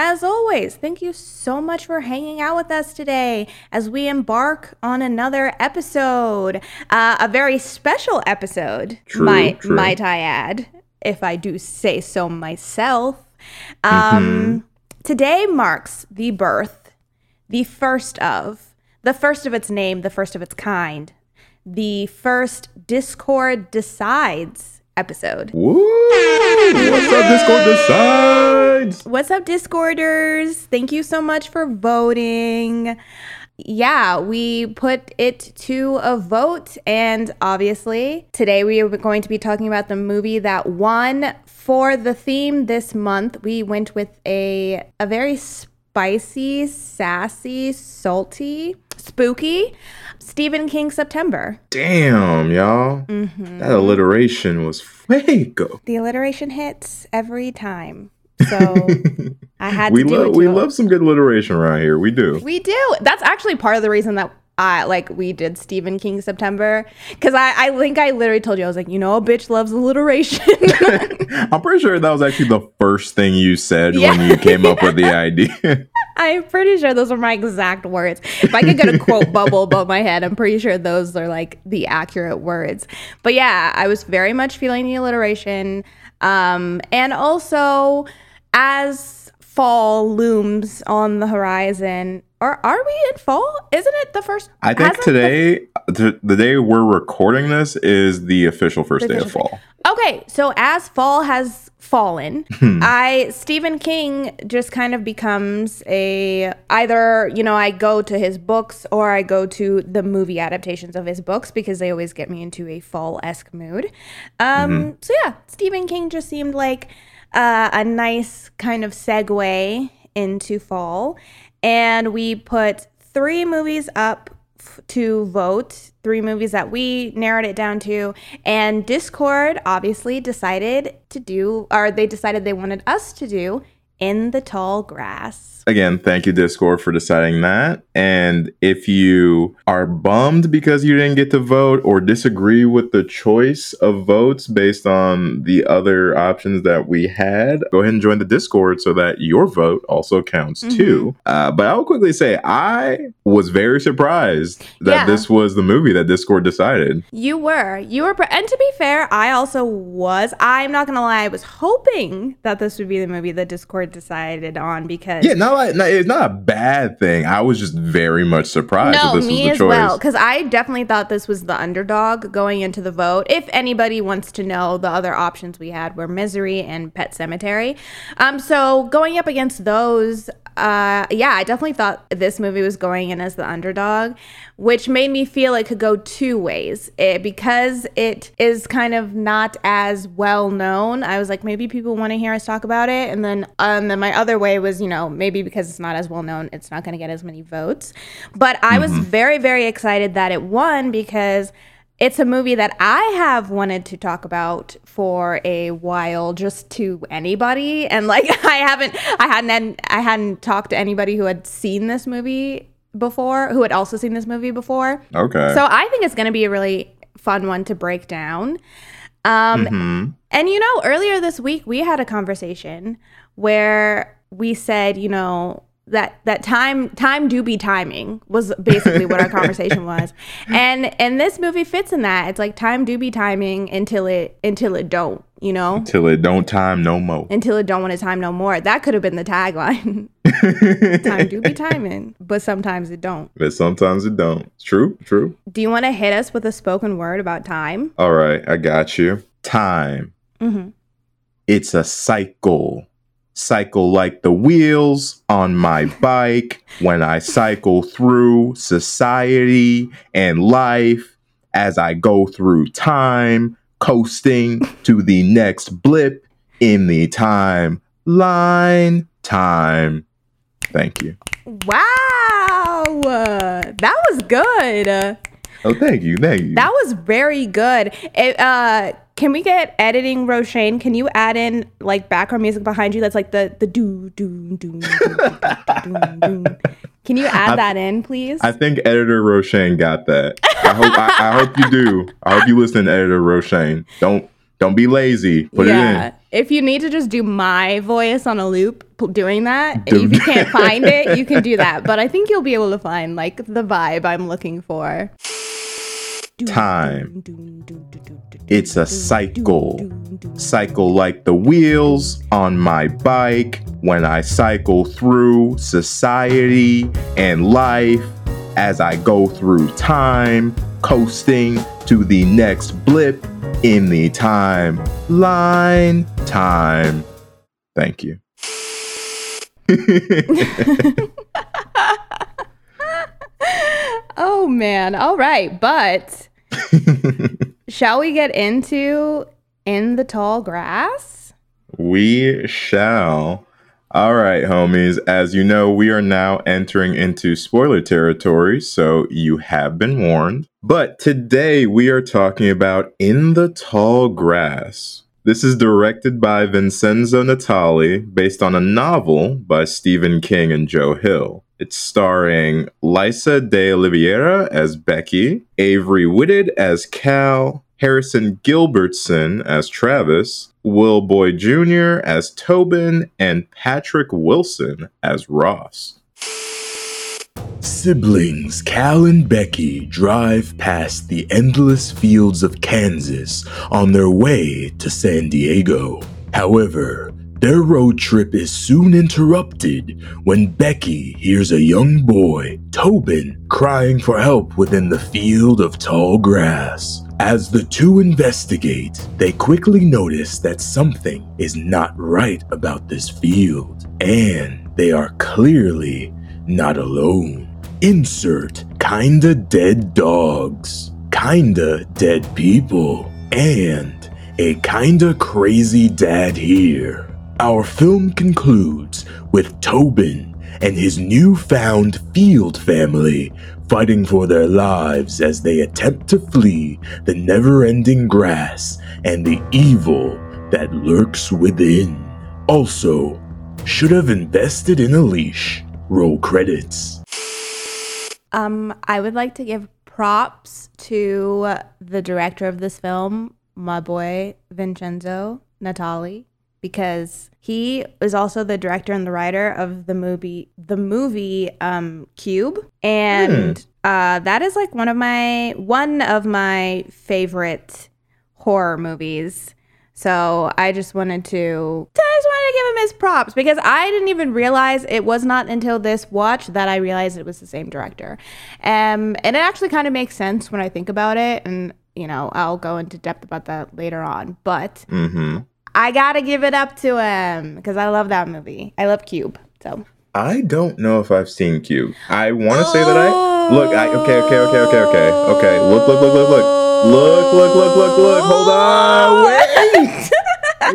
as always, thank you so much for hanging out with us today as we embark on another episode. Uh, a very special episode, True, might, true. might I add, if I do say so myself. Um, Today marks the birth, the first of, the first of its name, the first of its kind, the first Discord Decides episode. Woo! What's up, Discord Decides? What's up, Discorders? Thank you so much for voting. Yeah, we put it to a vote, and obviously, today we are going to be talking about the movie that won for the theme this month. We went with a a very spicy, sassy, salty, spooky Stephen King September. Damn, y'all. Mm-hmm. That alliteration was fuego. The alliteration hits every time, so I had We to do love it. we love some good alliteration around here. We do. We do. That's actually part of the reason that I like we did Stephen King September because I I think I literally told you I was like you know a bitch loves alliteration. I'm pretty sure that was actually the first thing you said Yeah. when you came up with the idea. I'm pretty sure those are my exact words. If I could get a quote bubble above my head, I'm pretty sure those are like the accurate words. But yeah, I was very much feeling the alliteration. Um, and also, as fall looms on the horizon, or are we in fall? Isn't it the first? I think the today, the, the day we're recording this, is the official first The day of official fall. Okay, so as fall has fallen, Hmm. I Stephen King just kind of becomes a either, you know, I go to his books or I go to the movie adaptations of his books because they always get me into a fall-esque mood. Um Mm-hmm. so yeah, Stephen King just seemed like uh, a nice kind of segue into fall. And we put three movies up to vote, three movies that we narrowed it down to. And Discord obviously decided to do, or they decided they wanted us to do In the Tall Grass. Again, thank you, Discord, for deciding that. And if you are bummed because you didn't get to vote or disagree with the choice of votes based on the other options that we had, go ahead and join the Discord so that your vote also counts Mm-hmm. too. Uh, but I will quickly say, I was very surprised that Yeah. this was the movie that Discord decided. You were. You were. Pre- and to be fair, I also was. I'm not going to lie. I was hoping that this would be the movie that Discord decided on because. Yeah, not like, no, it's not a bad thing. I was just very much surprised that No, this me was as choice. well. Because I definitely thought this was the underdog going into the vote. If anybody wants to know, the other options we had were Misery and Pet Sematary. Um, so going up against those, uh, yeah, I definitely thought this movie was going in as the underdog, which made me feel it could go two ways. It, because it is kind of not as well known, I was like, maybe people want to hear us talk about it. And then, um, then my other way was, you know, maybe because it's not as well known, it's not going to get as many votes. But I was very, very excited that it won because it's a movie that I have wanted to talk about for a while, just to anybody, and like I haven't, I hadn't, I hadn't talked to anybody who had seen this movie before, who had also seen this movie before. Okay. So I think it's going to be a really fun one to break down. Um, Mhm. and you know, earlier this week we had a conversation where we said, you know, that that time time do be timing was basically what our conversation was. And and this movie fits in that. It's like time do be timing until it until it don't, you know? until it don't time no more. Until it don't want to time no more. That could have been the tagline. time do be timing, but sometimes it don't. But sometimes it don't. It's true, true. Do you want to hit us with a spoken word about time? All right, I got you. Time. Mhm. It's a cycle. Cycle like the wheels on my bike when I cycle through society and life as I go through time, coasting to the next blip in the time line. Time. Thank you. Wow, that was good. Oh, thank you, thank you. That was very good. It, uh, can we get editing, Roshane? Can you add in like background music behind you? That's like the the do do do. do Can you add I, that in, please? I think editor Roshane got that. I hope I, I, hope you do. I hope you listen, editor Roshane. Don't don't be lazy. Put yeah. it in. If you need to just do my voice on a loop doing that, if you can't find it, you can do that. But I think you'll be able to find like the vibe I'm looking for time. It's a cycle. Cycle like the wheels on my bike when I cycle through society and life as I go through time, coasting to the next blip in the time line time. Thank you. oh man. All right, but shall we get into In the Tall Grass? We shall. All right, homies. As you know, we are now entering into spoiler territory, so you have been warned. But today we are talking about In the Tall Grass. This is directed by Vincenzo Natali, based on a novel by Stephen King and Joe Hill. It's starring Lisa de Oliveira as Becky, Avery Whitted as Cal, Harrison Gilbertson as Travis, Will Buie Jr. as Tobin, and Patrick Wilson as Ross. Siblings Cal and Becky drive past the endless fields of Kansas on their way to San Diego. However, their road trip is soon interrupted when Becky hears a young boy, Tobin, crying for help within the field of tall grass. As the two investigate, they quickly notice that something is not right about this field, and they are clearly not alone. Insert kinda dead dogs, kinda dead people, and a kinda crazy dad here. Our film concludes with Tobin and his newfound field family fighting for their lives as they attempt to flee the never ending grass and the evil that lurks within. Also, should have invested in a leash. Roll credits. Um, I would like to give props to the director of this film, my boy Vincenzo Natali because he is also the director and the writer of the movie the movie um, Cube and mm. uh, that is like one of my one of my favorite horror movies. So I just wanted to I just wanted to give him his props because I didn't even realize it was not until this watch that I realized it was the same director. Um, and it actually kind of makes sense when I think about it and you know, I'll go into depth about that later on. But mm-hmm. I gotta give it up to him because I love that movie. I love Cube. So I don't know if I've seen Cube. I want to say that I look. I okay, okay, okay, okay, okay, okay. Look, look, look, look, look, look, look, look, look, look. Hold on, wait,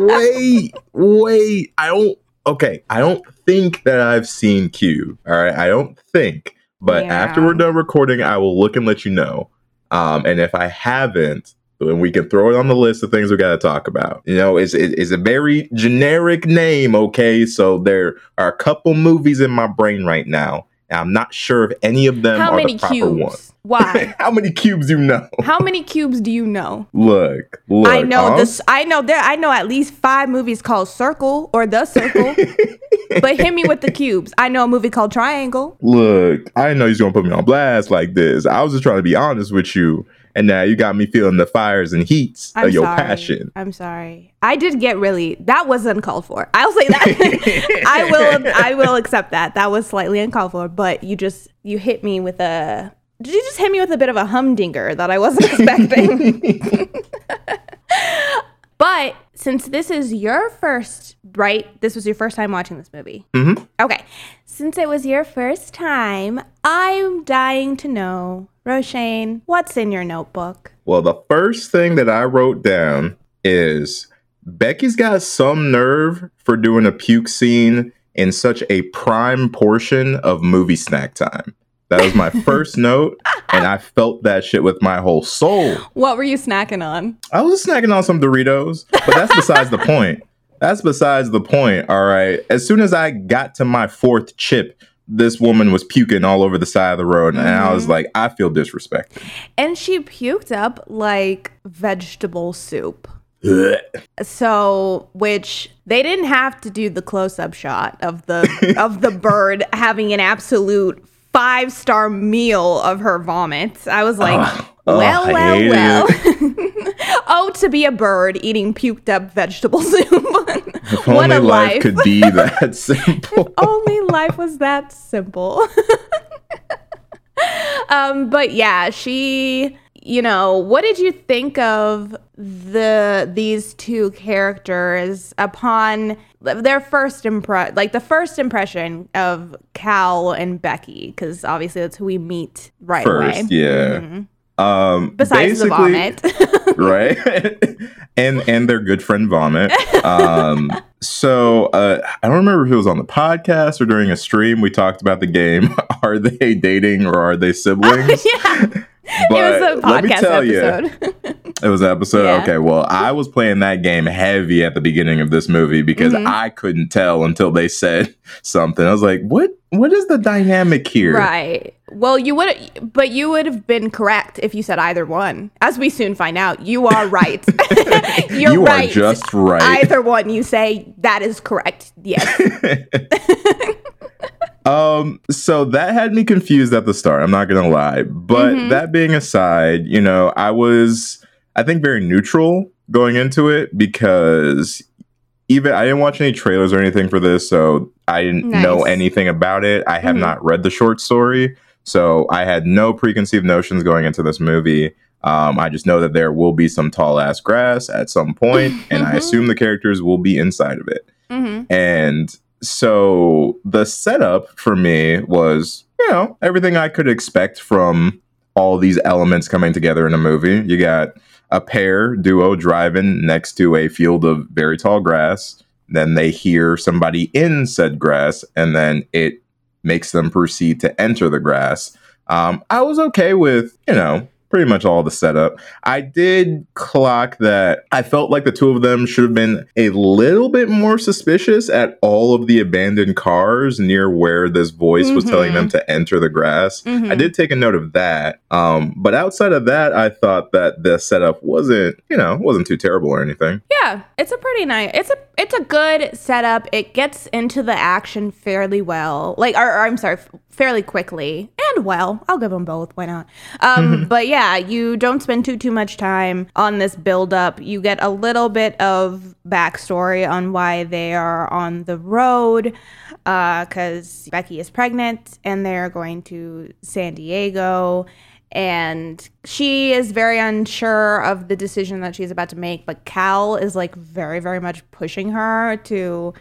wait, wait. I don't. Okay, I don't think that I've seen Cube. All right, I don't think. But yeah. after we're done recording, I will look and let you know. Um, and if I haven't, and we can throw it on the list of things we got to talk about. You know, it's, it's a very generic name, okay? So there are a couple movies in my brain right now. And I'm not sure if any of them How are the proper cubes? ones. Why? How many cubes you know? How many cubes do you know? Look, look. I know this. I know there. I know at least five movies called Circle or The Circle. but hit me with the cubes. I know a movie called Triangle. Look, I know he's gonna put me on blast like this. I was just trying to be honest with you and now you got me feeling the fires and heats I'm of your sorry. passion. I'm sorry. I did get really that was uncalled for. I'll say that. I will I will accept that. That was slightly uncalled for, but you just you hit me with a did you just hit me with a bit of a humdinger that I wasn't expecting? but since this is your first, right? This was your first time watching this movie. Mm-hmm. Okay. Since it was your first time, I'm dying to know Roshane, what's in your notebook? Well, the first thing that I wrote down is Becky's got some nerve for doing a puke scene in such a prime portion of movie snack time. That was my first note, and I felt that shit with my whole soul. What were you snacking on? I was snacking on some Doritos, but that's besides the point. That's besides the point. All right. As soon as I got to my fourth chip, this woman was puking all over the side of the road, and I was Mhm. like, I feel disrespected. And she puked up like vegetable soup. Ugh. So, which they didn't have to do the close-up shot of the of the bird having an absolute five-star meal of her vomit. I was like. Ugh, well, I well, well. oh, to be a bird eating puked up vegetable soup. If what only a life life. could be that simple. if only life was that simple. um, but yeah, she, you know, what did you think of the these two characters upon their first impre like the first impression of Cal and Becky? Because obviously that's who we meet right away. First, yeah. Mhm. Um, Besides the vomit. Right? and and their good friend vomit. Um, so uh, I don't remember if it was on the podcast or during a stream. We talked about the game. Are they dating or are they siblings? yeah, But it was a let me podcast tell you, episode. It was an episode. Yeah. Okay, well, I was playing that game heavy at the beginning of this movie because Mhm. I couldn't tell until they said something. I was like, "What? What is the dynamic here?" Right. Well, you would, but you would have been correct if you said either one. As we soon find out, you are right. You're you right. are just right. Either one you say that is correct. Yes. um so that had me confused at the start i'm not gonna lie but Mhm. that being aside you know i was i think very neutral going into it because even i didn't watch any trailers or anything for this so i didn't know anything about it i have Mhm. not read the short story so i had no preconceived notions going into this movie um, I just know that there will be some tall ass grass at some point, and I Mhm. assume the characters will be inside of it. hmm And so the setup for me was, you know, everything I could expect from all these elements coming together in a movie. You got a pair duo driving next to a field of very tall grass. Then they hear somebody in said grass, and then it makes them proceed to enter the grass. Um, I was okay with, you know, pretty much all the setup. I did clock that I felt like the two of them should have been a little bit more suspicious at all of the abandoned cars near where this voice was telling Mhm. them to enter the grass. Mhm. I did take a note of that. Um, but outside of that, I thought that the setup wasn't, you know, wasn't too terrible or anything. Yeah, it's a pretty nice. It's a it's a good setup. It gets into the action fairly well. Like, or, or I'm sorry, f- fairly quickly and well. I'll give them both. Why not? Um, but yeah, you don't spend too too much time on this build up. You get a little bit of backstory on why they are on the road. Because Becky is pregnant and they're going to San Diego and she is very unsure of the decision that she's about to make but cal is like very very much pushing her to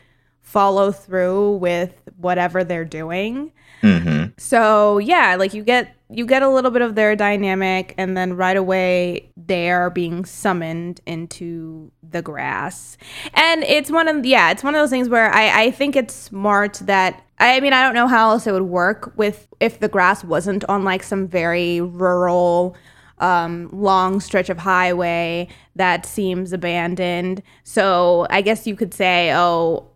follow through with whatever they're doing. Hmm so yeah like you get you get a little bit of their dynamic and then right away they are being summoned into the grass and it's one of yeah it's one of those things where i i think it's smart that i mean i don't know how else it would work with if the grass wasn't on like some very rural um, long stretch of highway that seems abandoned. So I guess you could say, oh,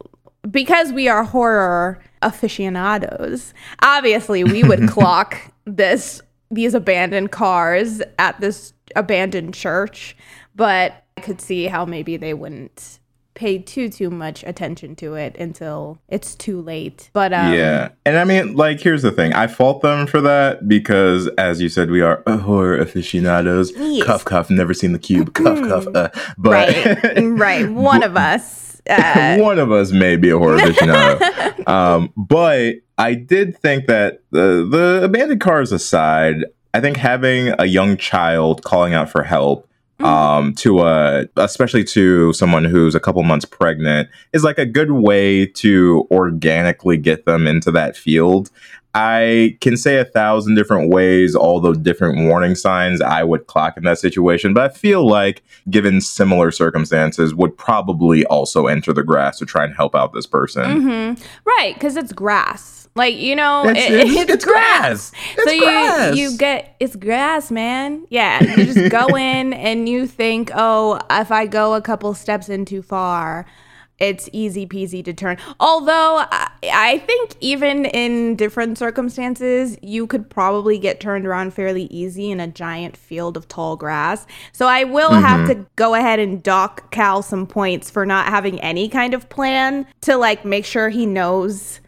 because we are horror aficionados, obviously we would clock this these abandoned cars at this abandoned church, but I could see how maybe they wouldn't pay too too much attention to it until it's too late. But um, yeah. And I mean, like, here's the thing I fault them for that because, as you said, we are uh, horror aficionados. Yes. Cuff, cuff, never seen the cube. Cuff, cuff. Uh, but right, right, one of us. Uh, one of us may be a horror aficionado. um, but I did think that the, the abandoned cars aside, I think having a young child calling out for help um to uh especially to someone who's a couple months pregnant is like a good way to organically get them into that field I can say a thousand different ways, all the different warning signs I would clock in that situation, but I feel like, given similar circumstances, would probably also enter the grass to try and help out this person. Mm-hmm. Right, because it's grass. Like you know, It's- it- it's- it's grass. It's so you you get it's grass, man. Yeah, you just go in and you think, oh, if I go a couple steps in too far, it's easy peasy to turn. Although I, I think even in different circumstances, you could probably get turned around fairly easy in a giant field of tall grass. So I will have mm-hmm. to go ahead and dock Cal some points for not having any kind of plan to like make sure he knows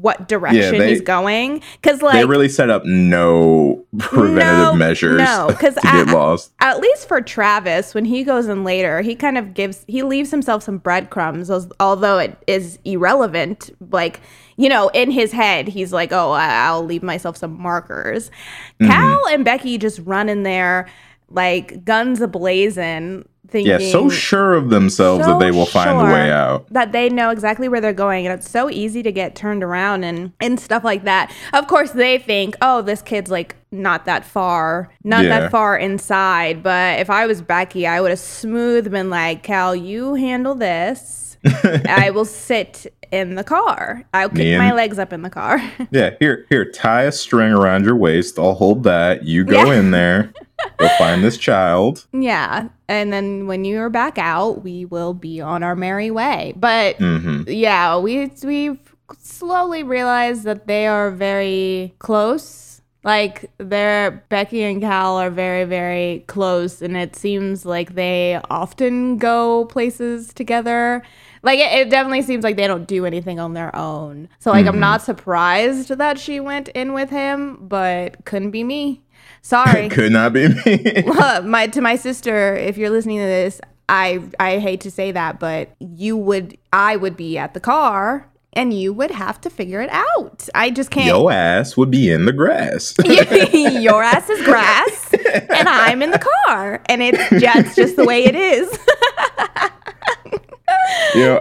what direction they- he's going. Because like they really set up no preventative No, measures no, 'cause to get lost. at least for Travis, when he goes in later, he kind of gives he leaves himself some breadcrumbs, although it is irrelevant. Like you know, in his head, he's like, "Oh, I'll leave myself some markers." Mm-hmm. Cal and Becky just run in there like guns ablazing, thinking, Yeah, so sure of themselves that they will find the way out. That they know exactly where they're going, and it's so easy to get turned around and and stuff like that. Of course, they think, oh, this kid's like not that far, not Yeah. that far inside. But if I was Becky, I would have smooth been like, Cal, you handle this. I will sit in the car. I'll kick Me my legs up in the car. Yeah, here, here, tie a string around your waist. I'll hold that. You go Yeah. in there. You'll find this child. yeah, and then when you're back out, we will be on our merry way. But hmm yeah, we we've slowly realized that they are very close. Like they're Becky and Cal are very very close, and it seems like they often go places together. Like it, it definitely seems like they don't do anything on their own. So like I'm not surprised that she went in with him, but couldn't be me. Sorry. Could not be me. Uh, my to my sister, if you're listening to this, I I hate to say that, but you would I would be at the car and you would have to figure it out. I just can't. Your ass would be in the grass. Your ass is grass, and I'm in the car, and it's just just the way it is. You know,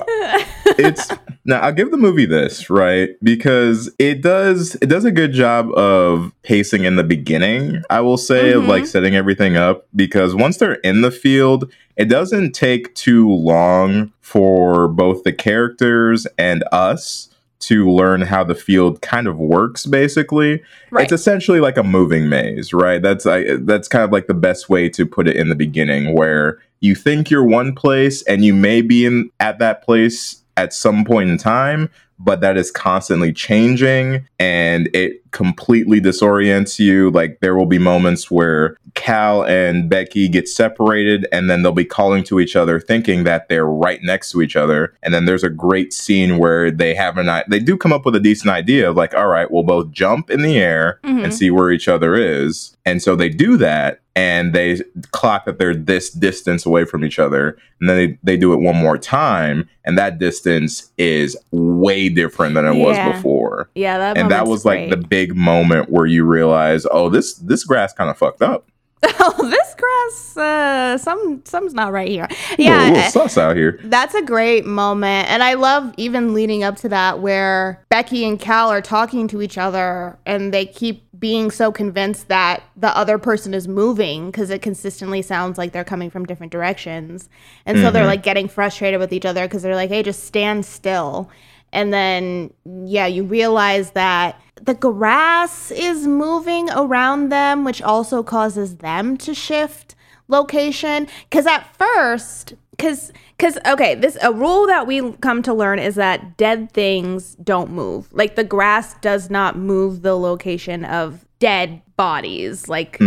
it's now I'll give the movie this, right? Because it does it does a good job of pacing in the beginning, I will say, of mm-hmm. like setting everything up. Because once they're in the field, it doesn't take too long for both the characters and us to learn how the field kind of works basically Right. it's essentially like a moving maze right that's I, that's kind of like the best way to put it in the beginning where you think you're one place and you may be in at that place at some point in time but that is constantly changing and it completely disorients you like there will be moments where cal and becky get separated and then they'll be calling to each other thinking that they're right next to each other. And then there's a great scene where they have an they do come up with a decent idea of like all right we'll both jump in the air mm-hmm. and see where each other is. And so they do that and they clock that they're this distance away from each other. And then they, they do it one more time and that distance is way different than it Yeah. was before. Yeah, that and that was like the great. Big moment where you realize oh this this grass kind of fucked up oh this grass. Uh, some something's not right here. yeah a little sus out here That's a great moment. And I love even leading up to that where Becky and Cal are talking to each other and they keep being so convinced that the other person is moving because it consistently sounds like they're coming from different directions. And so they're like getting frustrated with each other because they're like, hey, just stand still. And then, yeah, you realize that the grass is moving around them, which also causes them to shift location. Because at first, because because okay, this a rule that we come to learn is that dead things don't move. Like the grass does not move the location of dead bodies. Like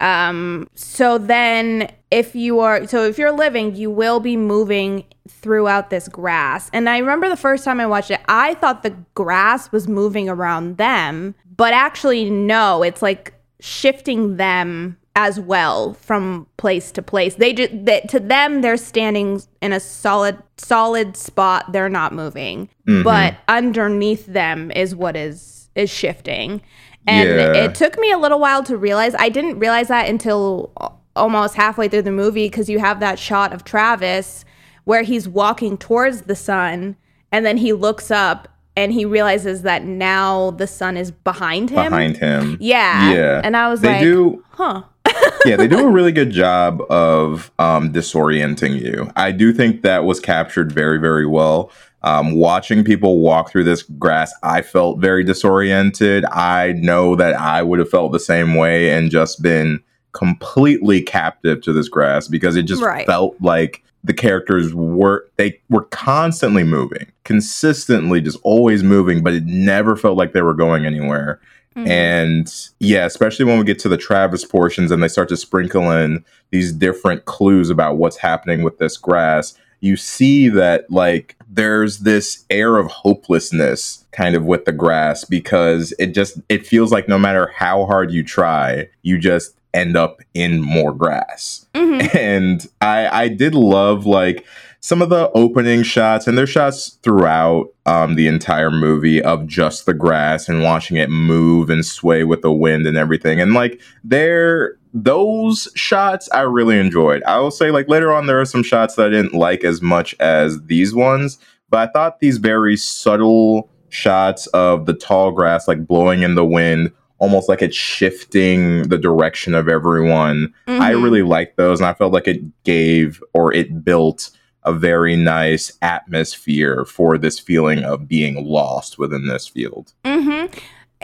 um so then if you are so if you're living you will be moving throughout this grass. And i remember the first time i watched it i thought the grass was moving around them but actually no it's like shifting them as well from place to place. They just that to them they're standing in a solid solid spot. They're not moving. Mm-hmm. But underneath them is what is is shifting. And Yeah. it took me a little while to realize. I didn't realize that until almost halfway through the movie because you have that shot of Travis where he's walking towards the sun and then he looks up and he realizes that now the sun is behind him. behind him. Yeah. Yeah. And I was They like, do huh. yeah, they do a really good job of um, disorienting you. I do think that was captured very, very well. Um, watching people walk through this grass, I felt very disoriented. I know that I would have felt the same way and just been completely captive to this grass because it just Right. felt like the characters were they were constantly moving, consistently just always moving, but it never felt like they were going anywhere. Mhm. And yeah, especially when we get to the Travis portions and they start to sprinkle in these different clues about what's happening with this grass, you see that like there's this air of hopelessness kind of with the grass because it just it feels like no matter how hard you try, you just end up in more grass Mhm. and I I did love like some of the opening shots and there's shots throughout um, the entire movie of just the grass and watching it move and sway with the wind and everything and like there those shots I really enjoyed. I will say like later on there are some shots that I didn't like as much as these ones, but I thought these very subtle shots of the tall grass like blowing in the wind almost like it's shifting the direction of everyone I Mhm. really liked those, and I felt like it gave or it built a very nice atmosphere for this feeling of being lost within this field. Mm-hmm.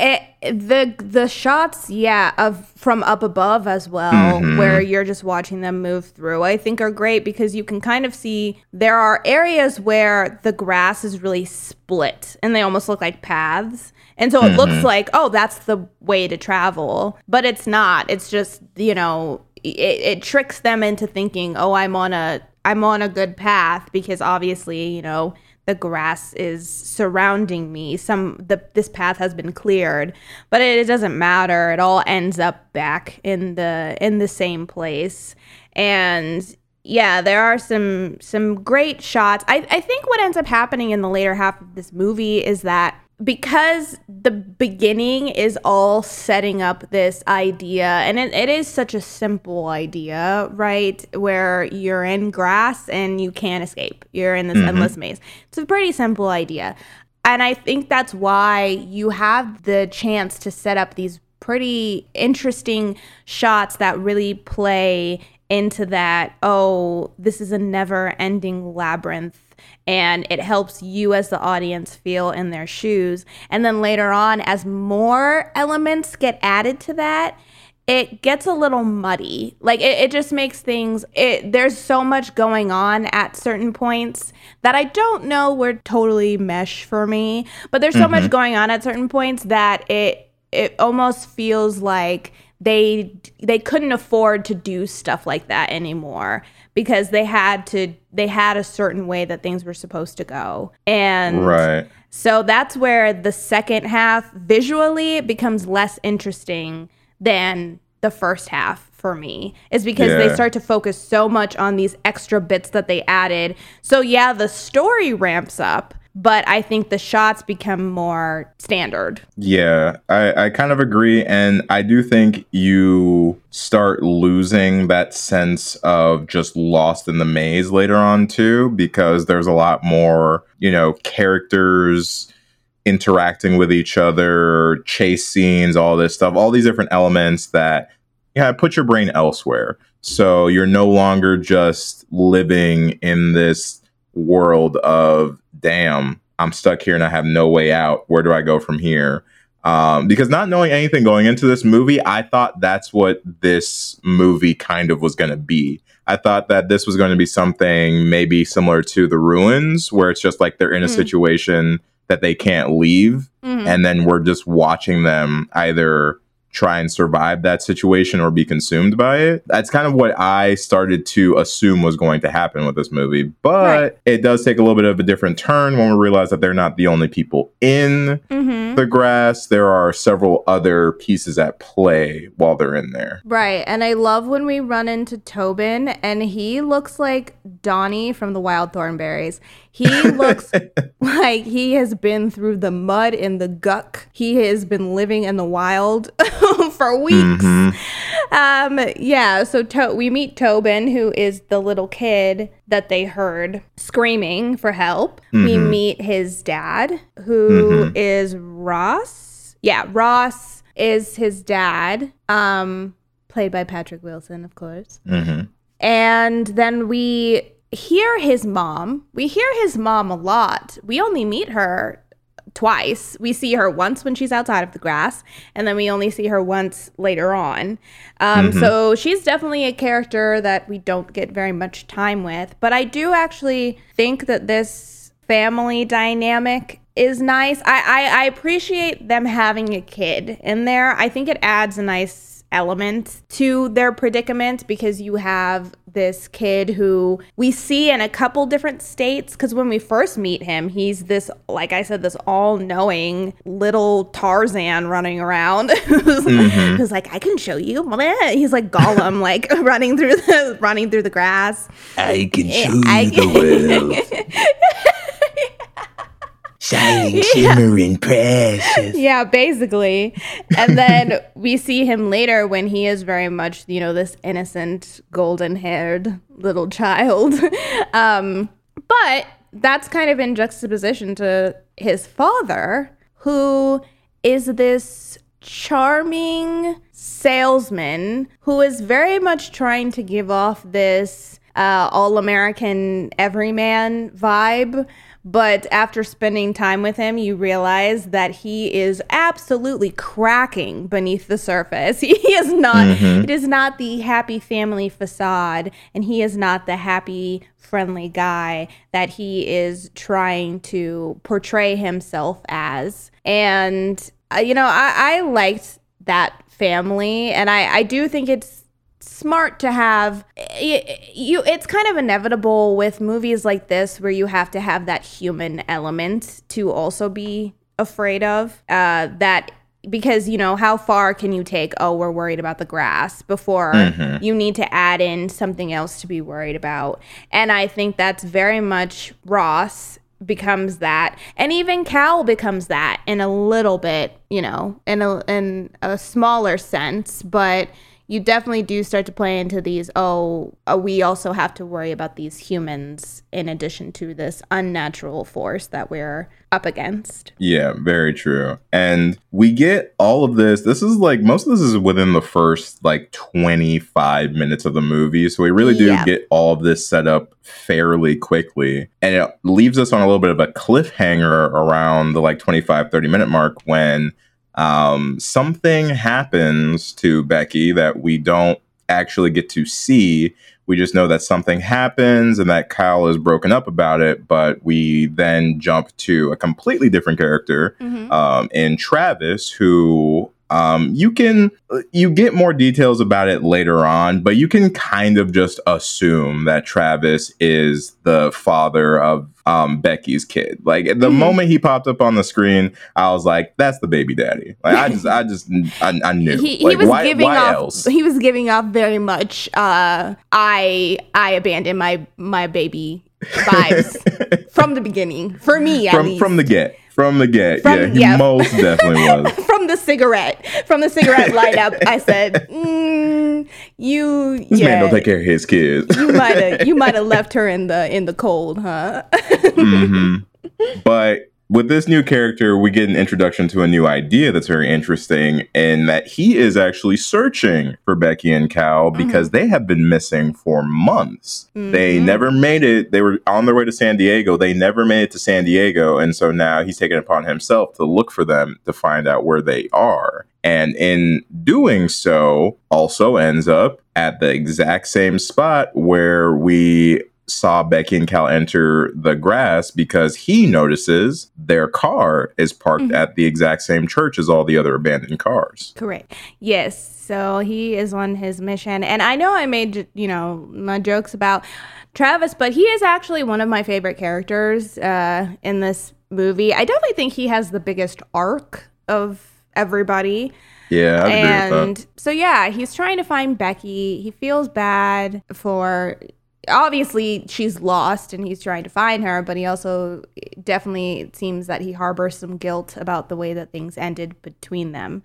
It, the the shots, yeah, of from up above as well, Mhm. where you're just watching them move through, I think are great because you can kind of see there are areas where the grass is really split and they almost look like paths. And so it looks mm-hmm. like, oh, that's the way to travel, but it's not. It's just, you know, it, it tricks them into thinking, oh, I'm on a I'm on a good path because obviously, you know, the grass is surrounding me. Some the this path has been cleared, but it, it doesn't matter. It all ends up back in the in the same place. And yeah, there are some some great shots. I, I think what ends up happening in the later half of this movie is that because the beginning is all setting up this idea and it, it is such a simple idea right where you're in grass and you can't escape. You're in this mm-hmm. endless maze. It's a pretty simple idea. And i think that's why you have the chance to set up these pretty interesting shots that really play into that oh this is a never ending labyrinth and it helps you as the audience feel in their shoes. And then later on, as more elements get added to that, it gets a little muddy. Like it, it just makes things it there's so much going on at certain points that I don't know would totally mesh for me. But there's so much mm-hmm. going on at certain points that it it almost feels like they they couldn't afford to do stuff like that anymore because they had to they had a certain way that things were supposed to go. And Right. so that's where the second half visually becomes less interesting than the first half for me is because they start to focus so much on these extra bits that they added. So yeah the story ramps up but i think the shots become more standard Yeah, I, I kind of agree. And I do think you start losing that sense of just lost in the maze later on, too, because there's a lot more, you know, characters interacting with each other, chase scenes, all this stuff, all these different elements that, yeah, put your brain elsewhere. So you're no longer just living in this world of, damn, I'm stuck here and I have no way out. Where do I go from here? Um, because not knowing anything going into this movie, I thought that's what this movie kind of was going to be. I thought that this was going to be something maybe similar to The Ruins, where it's just like they're in a Mm. situation that they can't leave, Mhm. and then we're just watching them either try and survive that situation or be consumed by it. That's kind of what I started to assume was going to happen with this movie. But Right. it does take a little bit of a different turn when we realize that they're not the only people in Mhm. the grass. There are several other pieces at play while they're in there. Right. And I love when we run into Tobin and he looks like Donnie from the Wild Thornberrys. He looks like he has been through the mud and the guck. He has been living in the wild for weeks. Mhm. Um, yeah, so to- we meet Tobin, who is the little kid that they heard screaming for help. We Mhm. meet his dad, who is Ross. Yeah, Ross is his dad, um, played by Patrick Wilson, of course. Mhm. And then we hear his mom. We hear his mom a lot. We only meet her twice. We see her once when she's outside of the grass, and then we only see her once later on. Um, So she's definitely a character that we don't get very much time with. But I do actually think that this family dynamic is nice. I, I, I appreciate them having a kid in there. I think it adds a nice element to their predicament because you have this kid who we see in a couple different states because when we first meet him he's this like i said this all-knowing little tarzan running around. Who's, mm-hmm. who's like i can show you he's like gollum like running through the running through the grass. I can show you I- the world. Shining, shimmering, precious. yeah, basically. And then we see him later when he is very much, you know, this innocent, golden haired little child. um, but that's kind of in juxtaposition to his father, who is this charming salesman who is very much trying to give off this uh, all American everyman vibe. But after spending time with him, you realize that he is absolutely cracking beneath the surface. He is not, it is not the happy family facade, and he is not the happy, friendly guy that he is trying to portray himself as. And, uh, you know, I, I liked that family, and I, I do think it's smart to have you it's kind of inevitable with movies like this where you have to have that human element to also be afraid of uh that because you know how far can you take oh we're worried about the grass before you need to add in something else to be worried about. And i think that's very much ross becomes that. And even cal becomes that in a little bit you know in a in a smaller sense but you definitely do start to play into these oh uh, we also have to worry about these humans in addition to this unnatural force that we're up against Yeah, very true. And we get all of this. This is like most of this is within the first like 25 minutes of the movie. So we really do Yeah. get all of this set up fairly quickly. And it leaves us on a little bit of a cliffhanger around the like 25, 30 minute mark when um, something happens to Becky that we don't actually get to see. We just know that something happens and that Kyle is broken up about it, but we then jump to a completely different character um, in Travis, who um, you can you get more details about it later on, but you can kind of just assume that Travis is the father of um, Becky's kid. Like the Mhm. moment he popped up on the screen, I was like, "That's the baby daddy." Like I just, I just, I, I knew. he, he like, was why, giving why off else? he was giving off very much uh i i abandoned my my baby vibes from the beginning for me from least. from the get, from the get, From- yeah, he yeah. most definitely was. from the cigarette from the cigarette light up i said mm, you This yeah man don't take care of his kids. you might have you might have left her in the in the cold huh hmm But with this new character, we get an introduction to a new idea that's very interesting, in that he is actually searching for Becky and Cal because they have been missing for months. They Mhm. never made it. They were on their way to San Diego. They never made it to San Diego. And so now he's taken it upon himself to look for them to find out where they are. And in doing so, also ends up at the exact same spot where we saw Becky and Cal enter the grass because he notices their car is parked Mhm. at the exact same church as all the other abandoned cars. Correct. Yes. So he is on his mission. And I know I made, you know, my jokes about Travis, but he is actually one of my favorite characters uh, in this movie. I definitely think he has the biggest arc of everybody. Yeah, I agree with and so, yeah, he's trying to find Becky. He feels bad for. Obviously, she's lost and he's trying to find her, but he also definitely seems that he harbors some guilt about the way that things ended between them.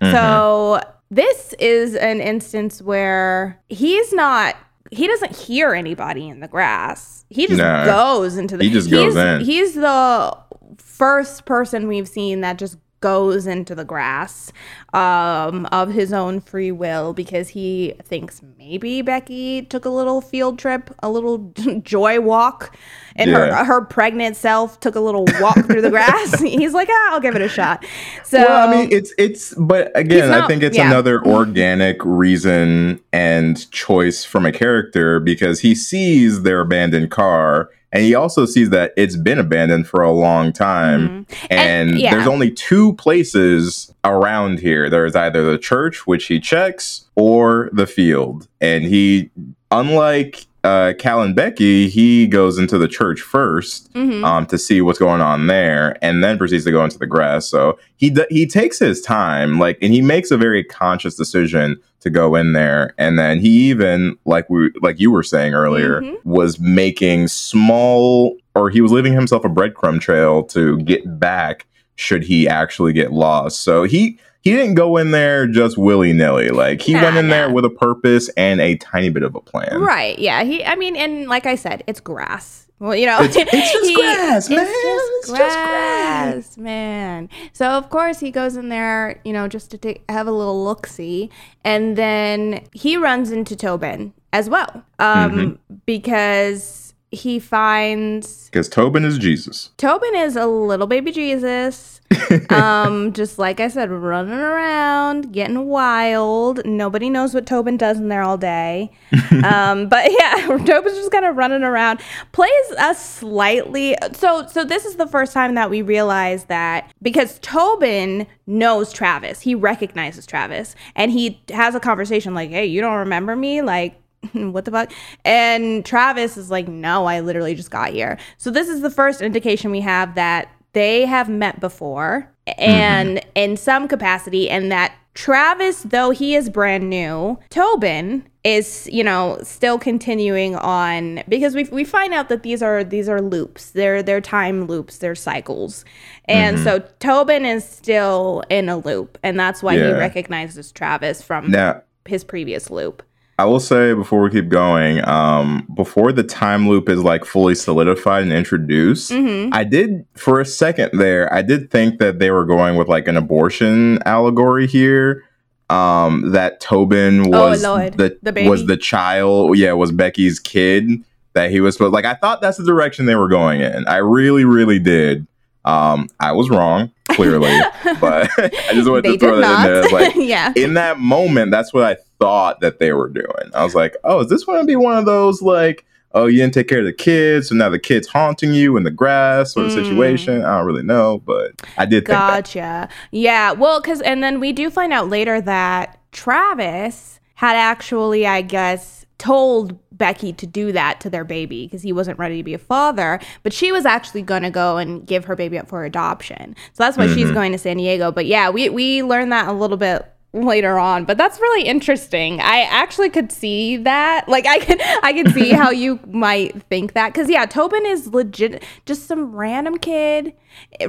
So mm-hmm. this is an instance where he's not he doesn't hear anybody in the grass. He just No. goes into the He just goes he's, in. He's the first person we've seen that just goes into the grass um, of his own free will because he thinks maybe Becky took a little field trip, a little joy walk, and Yeah. her her pregnant self took a little walk through the grass. He's like, ah, I'll give it a shot. So well, I mean, it's it's, but again, He's I think it's yeah. another organic reason and choice from a character because he sees their abandoned car, and he also sees that it's been abandoned for a long time, Mhm. and, And- yeah. there's only two places around here. There's either the church, which he checks, or the field, and he, unlike. Uh, Cal and Becky, he goes into the church first, Mhm. um, to see what's going on there, and then proceeds to go into the grass. So he d- he takes his time, like, and he makes a very conscious decision to go in there. And then he even, like we, like you were saying earlier, Mhm. was making small, or he was leaving himself a breadcrumb trail to get back should he actually get lost. So he. He didn't go in there just willy nilly. Like he Nah, went in there with a purpose and a tiny bit of a plan. Right. Yeah. He. I mean, and like I said, it's grass. Well, you know, It's- it's just grass, man. It's It's just just grass, man. So of course he goes in there, you know, just to take, have a little look see, and then he runs into Tobin as well, um, Mm-hmm. because he finds Because Tobin is Jesus. Tobin is a little baby Jesus. um, just like I said, running around, getting wild. Nobody knows what Tobin does in there all day. um, but yeah, Tobin's just kind of running around. Plays a slightly so so this is the first time that we realize that because Tobin knows Travis, he recognizes Travis, and he has a conversation like, "Hey, you don't remember me?" Like what the fuck? And Travis is like, no, I literally just got here. So this is the first indication we have that they have met before mm-hmm. and in some capacity, and that Travis, though he is brand new, Tobin is, you know, still continuing on because we we find out that these are these are loops. They're they're time loops, they're cycles. And mm-hmm. so Tobin is still in a loop, and that's why he recognizes Travis from Now, his previous loop. I will say before we keep going, um, before the time loop is like fully solidified and introduced, Mhm. I did for a second there, I did think that they were going with like an abortion allegory here. Um, that Tobin Oh, was Lord. the, The baby? was the child, yeah, was Becky's kid that he was supposed like I thought that's the direction they were going in. I really, really did. Um, I was wrong, clearly, but I just wanted to throw that in there. It's like yeah. in that moment, that's what I thought that they were doing. I was like, oh, is this going to be one of those like, oh, you didn't take care of the kids, so now the kid's haunting you in the grass sort of Mm. situation? I don't really know, but I did think. Gotcha. Yeah. Well, because, and then we do find out later that Travis had actually, I guess, told Becky to do that to their baby because he wasn't ready to be a father, but she was actually going to go and give her baby up for adoption. So that's why she's Mhm. going to San Diego. But yeah, we, we learned that a little bit later on but that's really interesting i actually could see that like i could i could see how you might think that because yeah tobin is legit just some random kid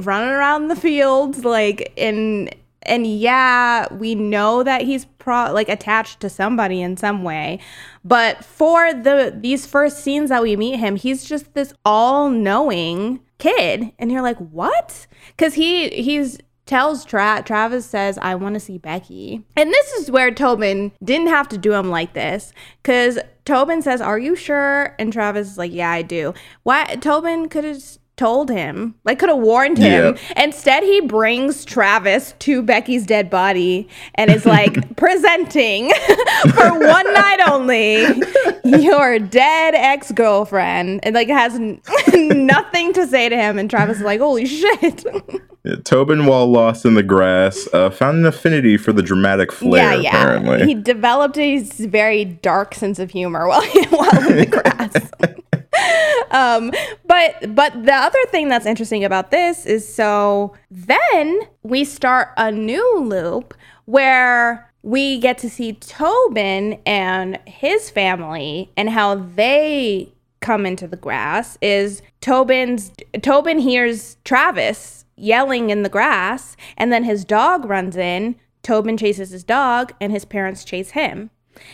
running around the fields like in and yeah we know that he's pro like attached to somebody in some way but for the these first scenes that we meet him he's just this all-knowing kid and you're like what because he he's tells Tra- Travis says I want to see Becky. And this is where Tobin didn't have to do him like this cuz Tobin says, "Are you sure?" and Travis is like, "Yeah, I do." Why Tobin could have told him, like could have warned him. Instead, he brings Travis to Becky's dead body and is like presenting for one night only your dead ex-girlfriend and like has n- nothing to say to him and Travis is like, "Holy shit." Yeah, Tobin, while lost in the grass, uh, found an affinity for the dramatic flair, Yeah, apparently. He developed a very dark sense of humor while, while in the grass. um, but but the other thing that's interesting about this is so then we start a new loop where we get to see Tobin and his family and how they come into the grass is Tobin's Tobin hears Travis yelling in the grass and then his dog runs in. Tobin chases his dog and his parents chase him.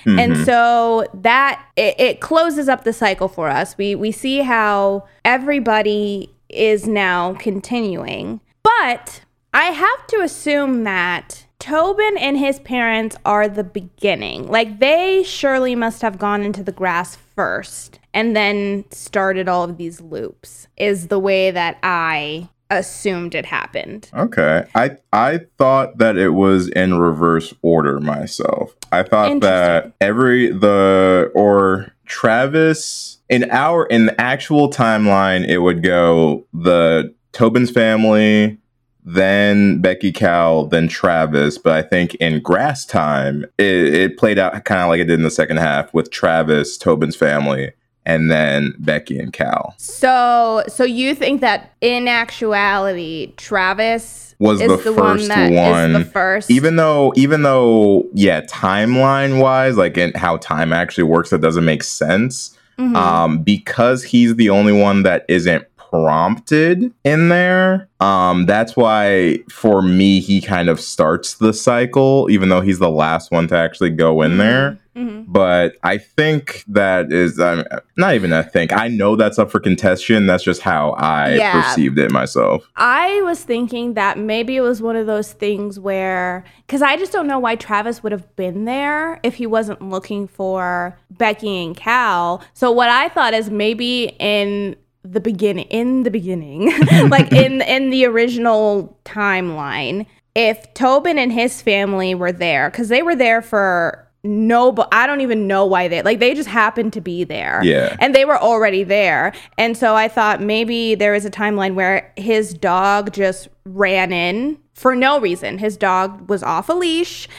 And mm-hmm. so that it, it closes up the cycle for us. We we see how everybody is now continuing. But I have to assume that Tobin and his parents are the beginning. Like they surely must have gone into the grass first and then started all of these loops. Is the way that I assumed it happened. Okay. I I thought that it was in reverse order myself. I thought that every the or Travis in our in the actual timeline it would go the Tobin's family, then Becky Cal, then Travis. But I think in grass time, it, it played out kind of like it did in the second half with Travis, Tobin's family, and then Becky and Cal. So so you think that in actuality Travis Was is the the, first one that is one, the first even though even though yeah timeline wise like in how time actually works that doesn't make sense Mhm. um because he's the only one that isn't prompted in there um that's why for me he kind of starts the cycle even though he's the last one to actually go in there Mhm. but I think that is um, not even a think. I know that's up for contention. That's just how I Yeah. perceived it myself. I was thinking that maybe it was one of those things where, because I just don't know why Travis would have been there if he wasn't looking for Becky and Cal. So what I thought is maybe in the beginning, in the beginning, like in in the original timeline, if Tobin and his family were there, because they were there for no, but I don't even know why they like they just happened to be there Yeah. and they were already there. And so I thought maybe there is a timeline where his dog just ran in for no reason. His dog was off a leash,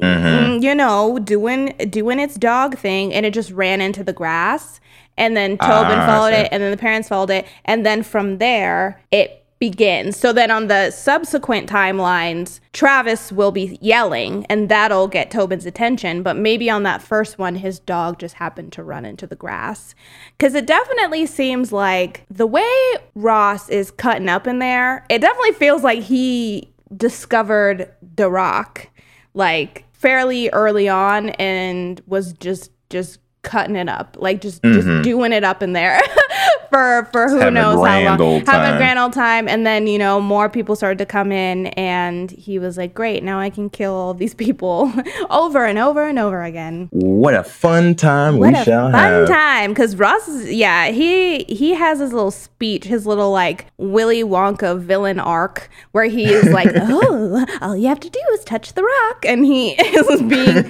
mm, you know, doing doing its dog thing, and it just ran into the grass. And then Tobin Ah, followed it, and then the parents followed it, and then from there it begins. So then on the subsequent timelines, Travis will be yelling and that'll get Tobin's attention. But maybe on that first one, his dog just happened to run into the grass. Because it definitely seems like the way Ross is cutting up in there, it definitely feels like he discovered The Rock like fairly early on and was just, just cutting it up like just just mm-hmm. doing it up in there for for who having knows how long. having a grand old time. And then you know more people started to come in and he was like great now i can kill all these people over and over and over again. What a fun time what we a shall fun have. Fun time because ross is yeah he he has his little speech his little like willy wonka villain arc where he is like oh all you have to do is touch the rock. And he is being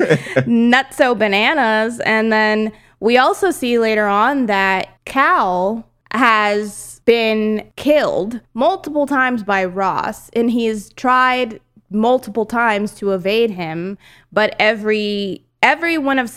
nutso bananas. And then we also see later on that cal has been killed multiple times by ross and he's tried multiple times to evade him but every every one of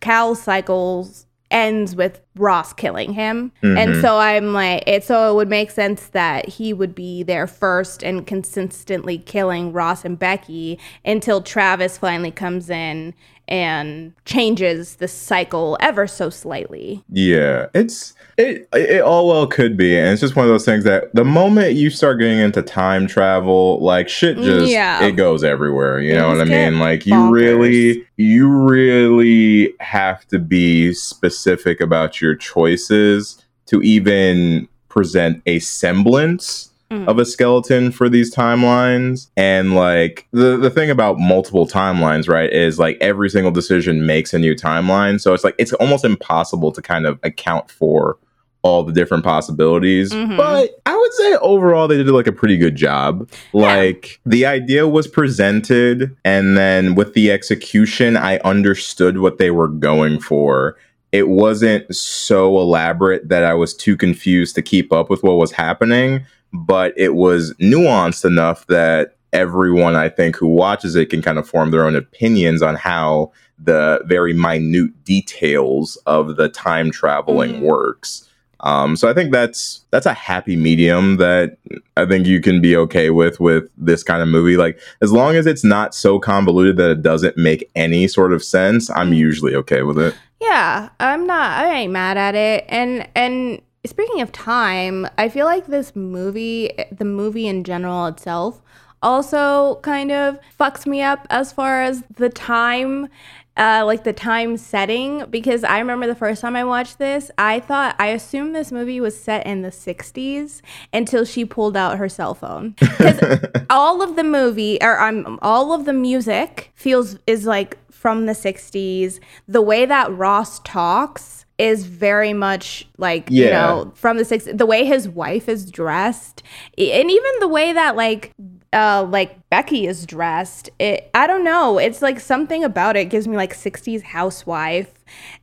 cal's cycles ends with ross killing him. And mm-hmm. so i'm like it so it would make sense that he would be there first and consistently killing ross and becky until travis finally comes in and changes the cycle ever so slightly Yeah, it's it it all well could be, and it's just one of those things that the moment you start getting into time travel, like shit mm, just Yeah. it goes everywhere. You know what I mean? Like you bonkers. really you really have to be specific about your choices to even present a semblance Mm. of a skeleton for these timelines. And like the the thing about multiple timelines right is like every single decision makes a new timeline. So it's like it's almost impossible to kind of account for all the different possibilities. Mhm. but i would say overall they did like a pretty good job. Like the idea was presented and then with the execution i understood what they were going for. It wasn't so elaborate that i was too confused to keep up with what was happening but it was nuanced enough that everyone I think who watches it can kind of form their own opinions on how the very minute details of the time traveling Mhm. works. Um, so I think that's that's a happy medium that I think you can be okay with with this kind of movie. Like as long as it's not so convoluted that it doesn't make any sort of sense, I'm usually okay with it. Yeah, I'm not. I ain't mad at it. And and speaking of time, I feel like this movie, the movie in general itself, also kind of fucks me up as far as the time. Uh, like the time setting because I remember the first time I watched this, I thought I assumed this movie was set in the 60s until she pulled out her cell phone. Because all of the movie or um, all of the music feels is like from the 60s. The way that Ross talks is very much like you know from the 60s. The way his wife is dressed, and even the way that like uh like Becky is dressed. It I don't know. It's like something about it gives me like 60s housewife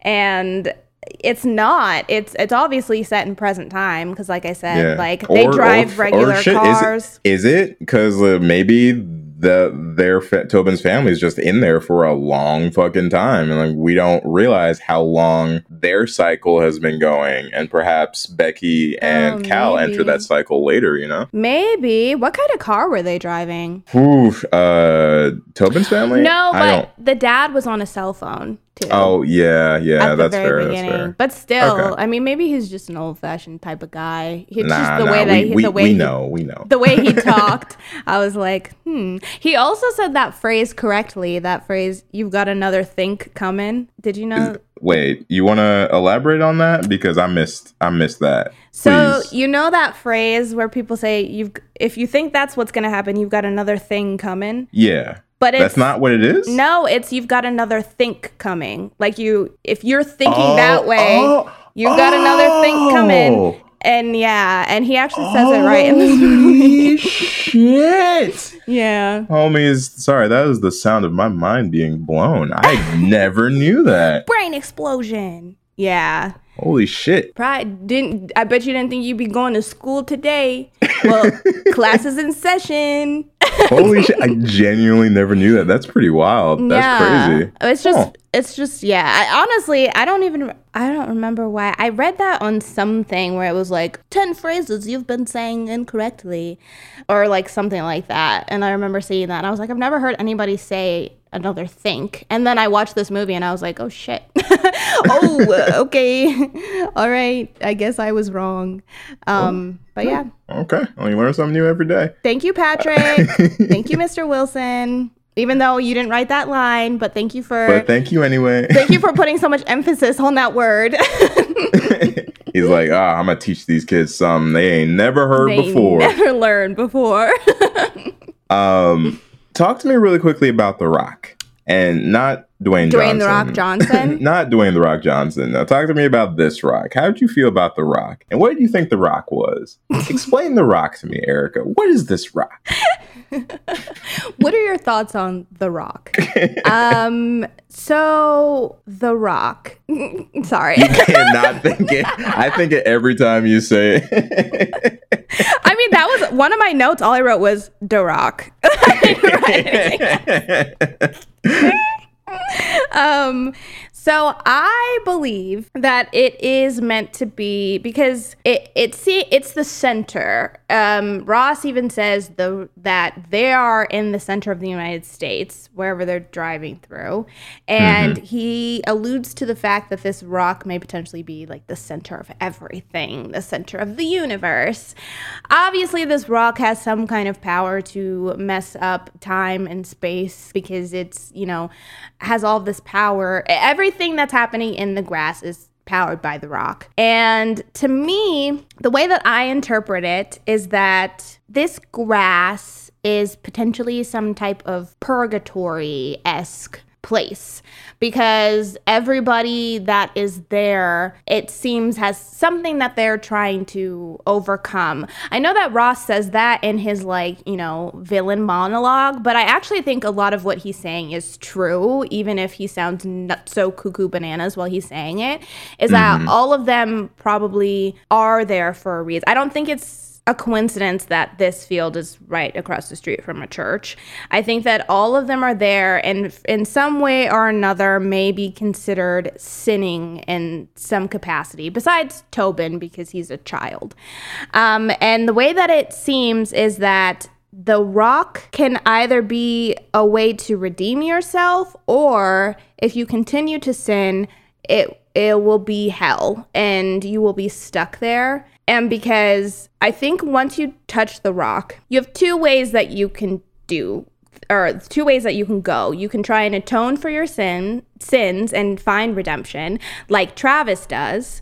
and it's not. It's it's obviously set in present time because like I said, like they drive regular shit, cars. Is it? Because uh, maybe the their fa- Tobin's family is just in there for a long fucking time, and like we don't realize how long their cycle has been going, and perhaps Becky and Oh, Cal enter that cycle later. You know, Maybe. What kind of car were they driving? Oof, uh, Tobin's family. No, but the dad was on a cell phone too. Oh yeah, yeah, that's fair. That's fair. But still, Okay. I mean, maybe he's just an old-fashioned type of guy. It's nah, just the nah, way that we, he, we, the way we he, know, we know. the way he talked. I was like, hmm. He also said that phrase correctly. That phrase, "You've got another think coming." Did you know? Wait, you want to elaborate on that because I missed, I missed that. So Please. you know that phrase where people say, "You've if you think that's what's gonna happen, you've got another thing coming." yeah, But it's that's not what it is. No, it's you've got another think coming. Like you, if you're thinking oh, that way, oh, you've got another think oh. coming. And yeah, and he actually says it right in this movie. Holy shit. Yeah. Homies, sorry, that was the sound of my mind being blown. I never knew that. Brain explosion. Yeah. Holy shit. Probably didn't I bet you didn't think you'd be going to school today. Well, classes in session. Holy shit. I genuinely never knew that. That's pretty wild. That's crazy. It's just it's just yeah. I, honestly, I don't even I don't remember why. I read that on something where it was like 10 phrases you've been saying incorrectly or like something like that. And I remember seeing that and I was like I've never heard anybody say another think. And then I watched this movie and I was like, "Oh shit." oh, okay. All right. I guess I was wrong. Um but yeah. Okay. Well, you learn something new every day. Thank you, Patrick. thank you, Mr. Wilson. Even though you didn't write that line, but thank you for But thank you anyway. thank you for putting so much emphasis on that word. He's like, ah, I'm gonna teach these kids something they ain't never heard They before. never learned before. Um, talk to me really quickly about The Rock, and not Dwayne. Dwayne The Rock Johnson. Johnson. not Dwayne The Rock Johnson. Now, talk to me about this Rock. How did you feel about The Rock, and what did you think The Rock was? Explain The Rock to me, Erica. What is this Rock? what are your thoughts on The Rock? um, so The Rock. Sorry. I cannot think it. I think it every time you say it. I mean, that was one of my notes. All I wrote was The Rock. um so i believe that it is meant to be because it it see it's the center. Um ross even says the that they are in the center of the united states wherever they're driving through. And he alludes to the fact that this rock may potentially be like the center of everything the center of the universe. Obviously this rock has some kind of power to mess up time and space because it's you know has all this power. Everything that's happening in the grass is powered by the rock. And to me the way that i interpret it is that this grass is potentially some type of purgatory-esque place. Because everybody that is there it seems has something that they're trying to overcome. I know that ross says that in his like you know villain monologue but i actually think a lot of what he's saying is true even if he sounds not so cuckoo bananas while he's saying it is that mm-hmm. all of them probably are there for a reason. I don't think it's a coincidence that this field is right across the street from a church. I think that all of them are there and in some way or another may be considered sinning in some capacity, besides Tobin, because he's a child. Um, and the way that it seems is that the rock can either be a way to redeem yourself, or if you continue to sin, it it will be hell and you will be stuck there. And because I think once you touch the rock, you have two ways that you can do or two ways that you can go. You can try and atone for your sin sins and find redemption, like Travis does,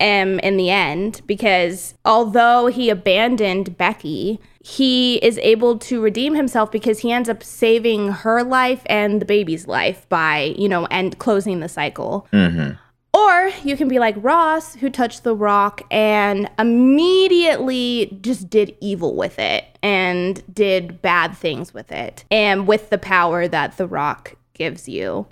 um, in the end, because although he abandoned Becky, he is able to redeem himself because he ends up saving her life and the baby's life by, you know, and closing the cycle. Mm-hmm. Or you can be like Ross, who touched the rock and immediately just did evil with it and did bad things with it, and with the power that the rock gives you.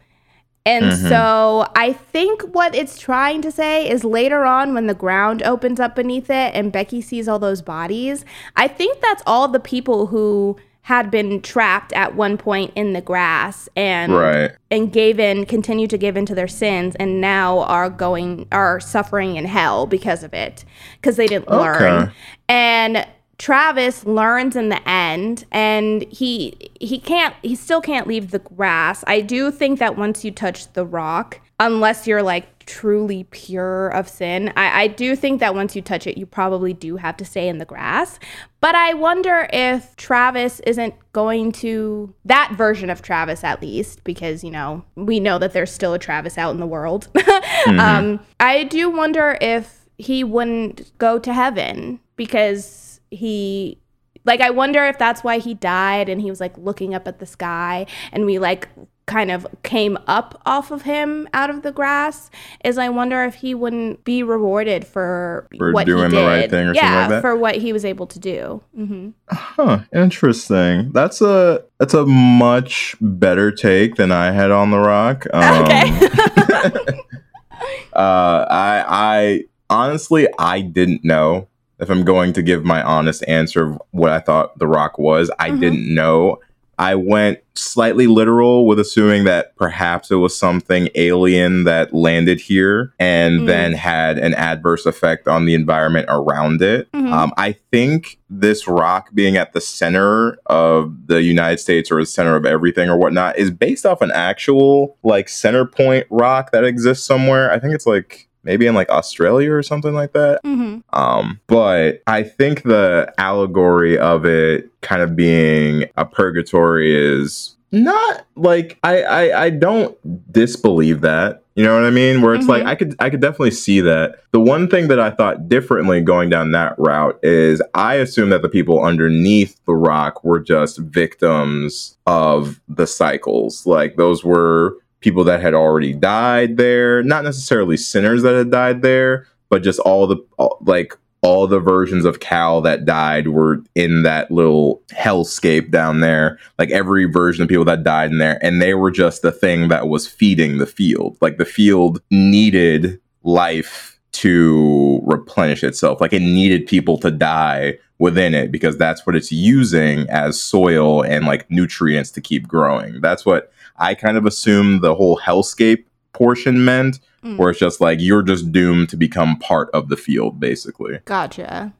And Mhm. so I think what it's trying to say is later on when the ground opens up beneath it and Becky sees all those bodies, I think that's all the people who had been trapped at one point in the grass and Right. and gave in continued to give in to their sins and now are going are suffering in hell because of it because they didn't Okay. learn and Travis learns in the end and he he can't he still can't leave the grass. I do think that once you touch the rock, unless you're like truly pure of sin, I, I do think that once you touch it, you probably do have to stay in the grass. But I wonder if Travis isn't going to that version of Travis at least, because you know, we know that there's still a Travis out in the world. um, I do wonder if he wouldn't go to heaven because he like I wonder if that's why he died and he was like looking up at the sky and we like kind of came up off of him out of the grass is I wonder if he wouldn't be rewarded for, For what doing he the right thing or something yeah, like that? for what he was able to do. hmm Huh. Interesting. That's a that's a much better take than I had on the rock. Um, Okay. uh, I I honestly I didn't know if I'm going to give my honest answer of what I thought the rock was. I Mhm. didn't know. I went slightly literal with assuming that perhaps it was something alien that landed here and Mm. then had an adverse effect on the environment around it. Mhm. Um, I think this rock being at the center of the United States or the center of everything or whatnot is based off an actual like center point rock that exists somewhere. I think it's like maybe in like Australia or something like that. hmm Um, but I think the allegory of it kind of being a purgatory is not like I I, I don't disbelieve that. You know what I mean? Where it's like Mhm. I could I could definitely see that. The one thing that I thought differently going down that route is I assume that the people underneath the rock were just victims of the cycles. Like those were people that had already died there, not necessarily sinners that had died there, but just all the all, like all the versions of Cal that died were in that little hellscape down there. Like every version of people that died in there, and they were just the thing that was feeding the field. Like the field needed life to replenish itself. Like it needed people to die within it because that's what it's using as soil and like nutrients to keep growing. That's what I kind of assume the whole hellscape portion meant Mm. where it's just like you're just doomed to become part of the field basically Gotcha.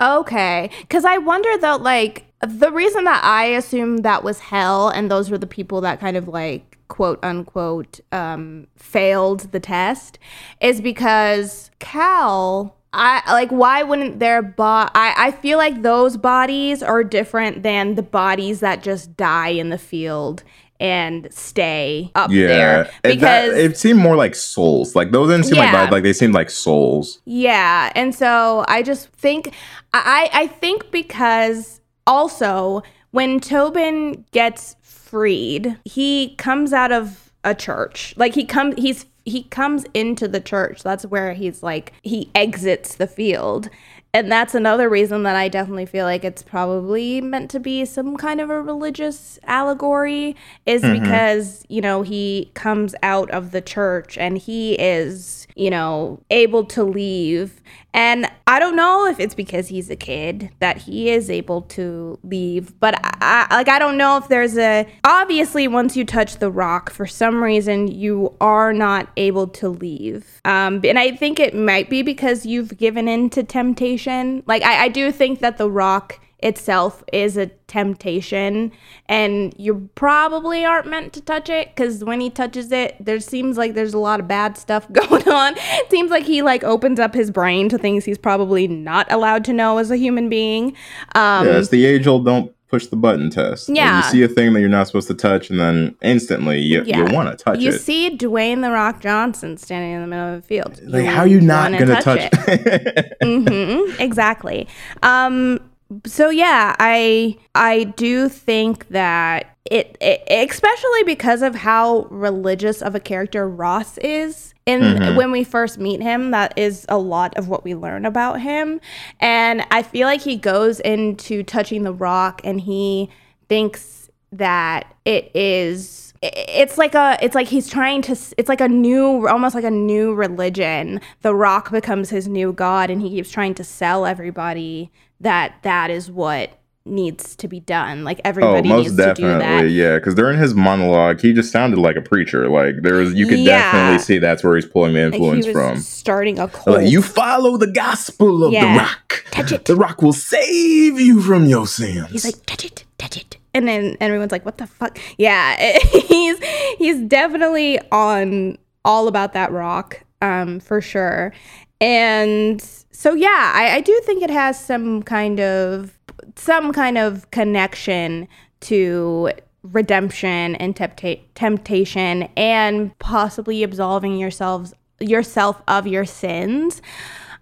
Okay. Because I wonder though, like, the reason that I assume that was hell and those were the people that kind of like, quote unquote, um, failed the test is because Cal. I like why wouldn't their bo- I, I feel like those bodies are different than the bodies that just die in the field and stay up there it, that- because it seemed more like souls like those didn't seem like Yeah. bodies, like they seemed like souls Yeah, and so I just think I I think because also when Tobin gets freed, he comes out of a church. Like he comes he's he comes into the church. That's where he's like he exits the field. And that's another reason that I definitely feel like it's probably meant to be some kind of a religious allegory is mm-hmm. because, you know, he comes out of the church and he is, you know, able to leave And I don't know if it's because he's a kid that he is able to leave, but I, I like I don't know if there's a obviously once you touch the rock for some reason you are not able to leave. Um, and I think it might be because you've given in to temptation. Like I, I do think that the rock itself is a temptation and you probably aren't meant to touch it because when he touches it there seems like there's a lot of bad stuff going on it seems like he like opens up his brain to things he's probably not allowed to know as a human being um yeah, it's the age old don't push the button test. Like, Yeah. you see a thing that you're not supposed to touch, and then instantly you, Yeah. you want to touch you it. You see Dwayne the Rock Johnson standing in the middle of the field. like, how are you not gonna touch? it? hmm exactly. Um, so yeah, I I do think that it, it, especially because of how religious of a character Ross is. In Mhm. when we first meet him, that is a lot of what we learn about him, and I feel like he goes into touching the rock, and he thinks that it is it's like a it's like he's trying to it's like a new almost like a new religion the rock becomes his new god and he keeps trying to sell everybody that that is what needs to be done like everybody Oh, most needs to do that definitely, yeah. Because during his monologue, he just sounded like a preacher. Like there was, you could Yeah. definitely see that's where he's pulling the like he influence was from. starting a cult Like, you follow the gospel of Yeah. the rock. Touch it. The rock will save you from your sins. He's like, touch it, touch it. And then everyone's like, what the fuck? Yeah, he's he's definitely on all about that rock, um, for sure. And so yeah, I, I do think it has some kind of some kind of connection to redemption and tempta- temptation and possibly absolving yourselves yourself of your sins.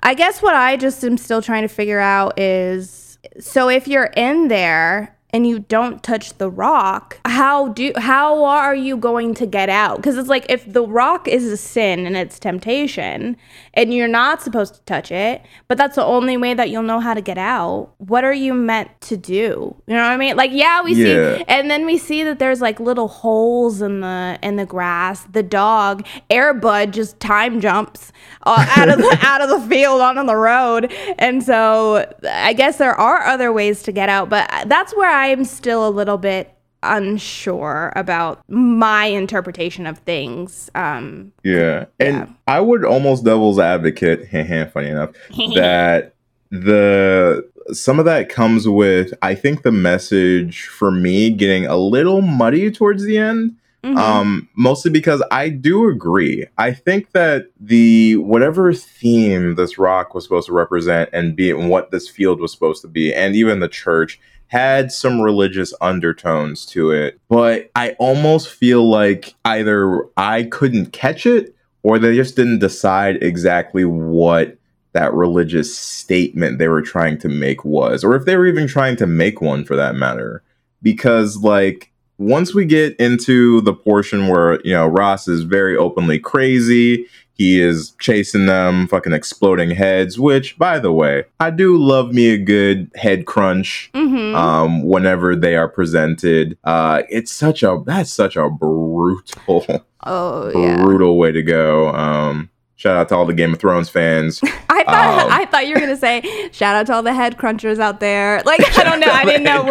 I guess what I just am still trying to figure out is so if you're in there and you don't touch the rock, how do how are you going to get out? Because it's like if the rock is a sin and it's temptation, and you're not supposed to touch it, but that's the only way that you'll know how to get out. What are you meant to do? You know what I mean? Like yeah, we Yeah. see, and then we see that there's like little holes in the in the grass. The dog Air Bud just time jumps uh, out of the out of the field onto the road, and so I guess there are other ways to get out, but that's where I'm still a little bit unsure about my interpretation of things. Um, Yeah. And Yeah. I would almost devil's advocate, funny enough, that the some of that comes with I think the message for me getting a little muddy towards the end. mhm. Um, mostly because I do agree. I think that the whatever theme this rock was supposed to represent and be and what this field was supposed to be, and even the church had some religious undertones to it. But I almost feel like either I couldn't catch it or they just didn't decide exactly what that religious statement they were trying to make was, or if they were even trying to make one for that matter. Because, like, once we get into the portion where, you know, Ross is very openly crazy, he is chasing them, fucking exploding heads, which, by the way, I do love me a good head crunch Mhm. um whenever they are presented uh it's such a that's such a brutal oh yeah. brutal way to go um shout out to all the game of thrones fans I thought Um, I thought you were gonna say shout out to all the head crunchers out there. Like I don't know. I didn't know.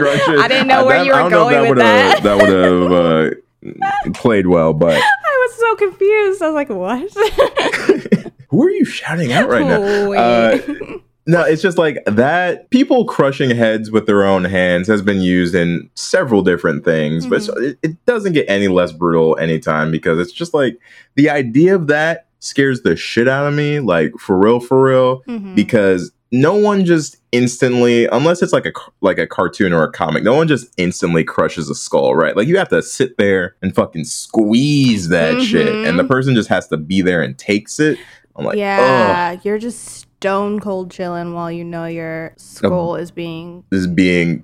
I didn't know Uh, where that- you were don't know if going with that. that would have uh played well but was so confused. I was like, what? who are you shouting out right now. Uh, No, it's just like that. People crushing heads with their own hands has been used in several different things, but Mm-hmm. it's- it, it doesn't get any less brutal anytime because it's just like the idea of that scares the shit out of me. Like for real, for real, Mhm. because no one just instantly, unless it's like a like a cartoon or a comic, no one just instantly crushes a skull, right? Like you have to sit there and fucking squeeze that shit, Mhm. and the person just has to be there and takes it. I'm like, ugh. yeah, you're just stone cold chilling while you know your skull is being. is being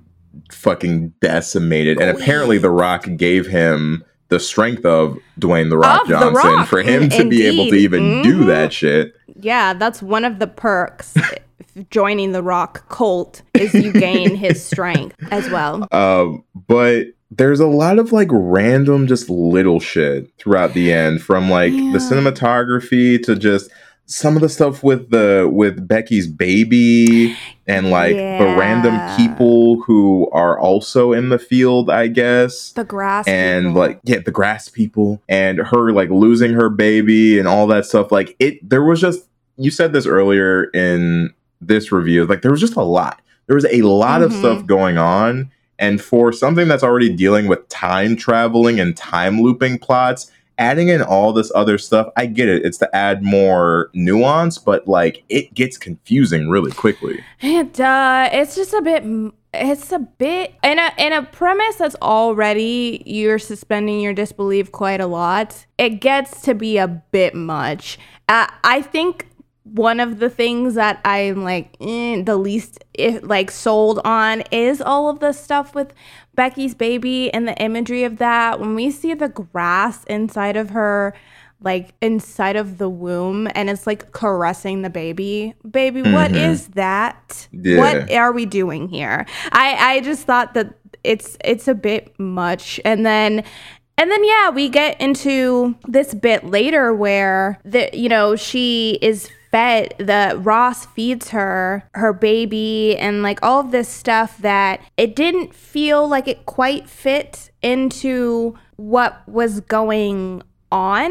fucking decimated. And apparently, The Rock gave him the strength of Dwayne The Rock Of The Johnson Rock, for him to be able to even do Mhm. that shit. Yeah, that's one of the perks. joining the rock cult is you gain his strength as well. Um, but there's a lot of like random, just little shit throughout the end from like Yeah. the cinematography to just some of the stuff with the with Becky's baby and like the random people who are also in the field, I guess. The grass and people. like yeah, the grass people and her like losing her baby and all that stuff. Like it there was just you said this earlier in this review, like there was just a lot. There was a lot of Mhm. stuff going on. And for something that's already dealing with time traveling and time looping plots, adding in all this other stuff, I get it. It's to add more nuance, but like it gets confusing really quickly. It uh, it's just a bit. It's a bit in a in a premise that's already you're suspending your disbelief quite a lot. It gets to be a bit much. Uh, I think one of the things that I'm like eh, the least if, like sold on is all of the stuff with Becky's baby and the imagery of that. When we see the grass inside of her like inside of the womb and it's like caressing the baby. Baby, what Mhm. is that? Yeah. What are we doing here? I I just thought that it's it's a bit much. And then and then yeah, we get into this bit later where the you know, she is fed the Ross feeds her her baby and like all of this stuff that it didn't feel like it quite fit into what was going on.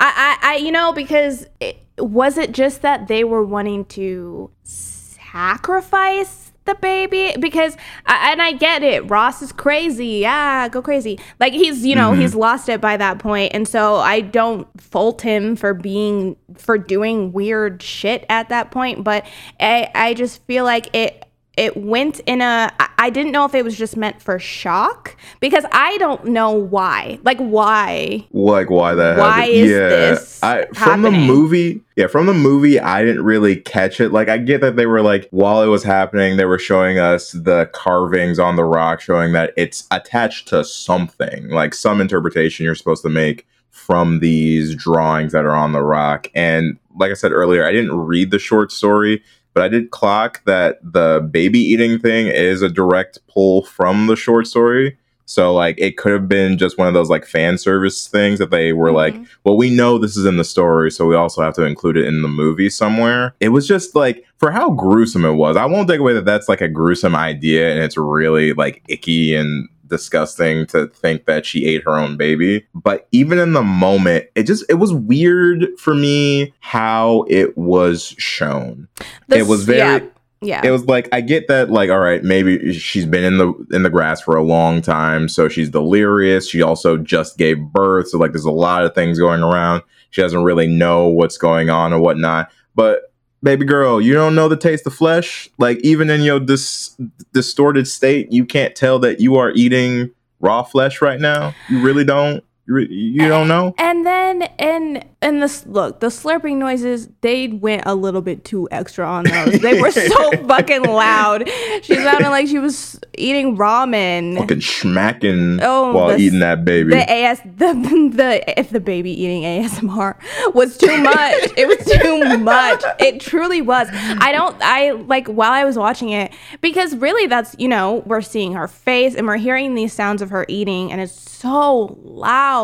I I, I you know because it, was it just that they were wanting to sacrifice the baby? Because and I get it. Ross is crazy. Yeah go crazy. Like he's you know he's mm-hmm. lost it by that point and so I don't fault him for being for doing weird shit at that point but I I just feel like it it went in a I didn't know if it was just meant for shock because I don't know why like why? Like why that Why happened. is yeah, this I, from the movie yeah from the movie i didn't really catch it. Like i get that they were like while it was happening they were showing us the carvings on the rock showing that it's attached to something like some interpretation you're supposed to make from these drawings that are on the rock. And like i said earlier i didn't read the short story but I did clock that the baby eating thing is a direct pull from the short story. So like it could have been just one of those like fan service things that they were like, Mhm. well, we know this is in the story, so we also have to include it in the movie somewhere. It was just like for how gruesome it was. I won't take away that that's like a gruesome idea and it's really like icky and disgusting to think that she ate her own baby. But even in the moment, it just it was weird for me how it was shown. The it was very yeah, yeah. it was like I get that like all right maybe she's been in the in the grass for a long time so she's delirious she also just gave birth so like there's a lot of things going around she doesn't really know what's going on or whatnot but baby girl you don't know the taste of flesh? Like even in your dis- distorted state you can't tell that you are eating raw flesh right now? You really don't you, you don't know And then and and this look, the slurping noises, they went a little bit too extra on those. They were so fucking loud. She sounded like she was eating ramen. fucking smacking Oh, while the- eating that baby The AS the the if the baby eating ASMR was too much. it was too much. It truly was. I don't I like while I was watching it because really that's you know we're seeing her face and we're hearing these sounds of her eating and it's so loud.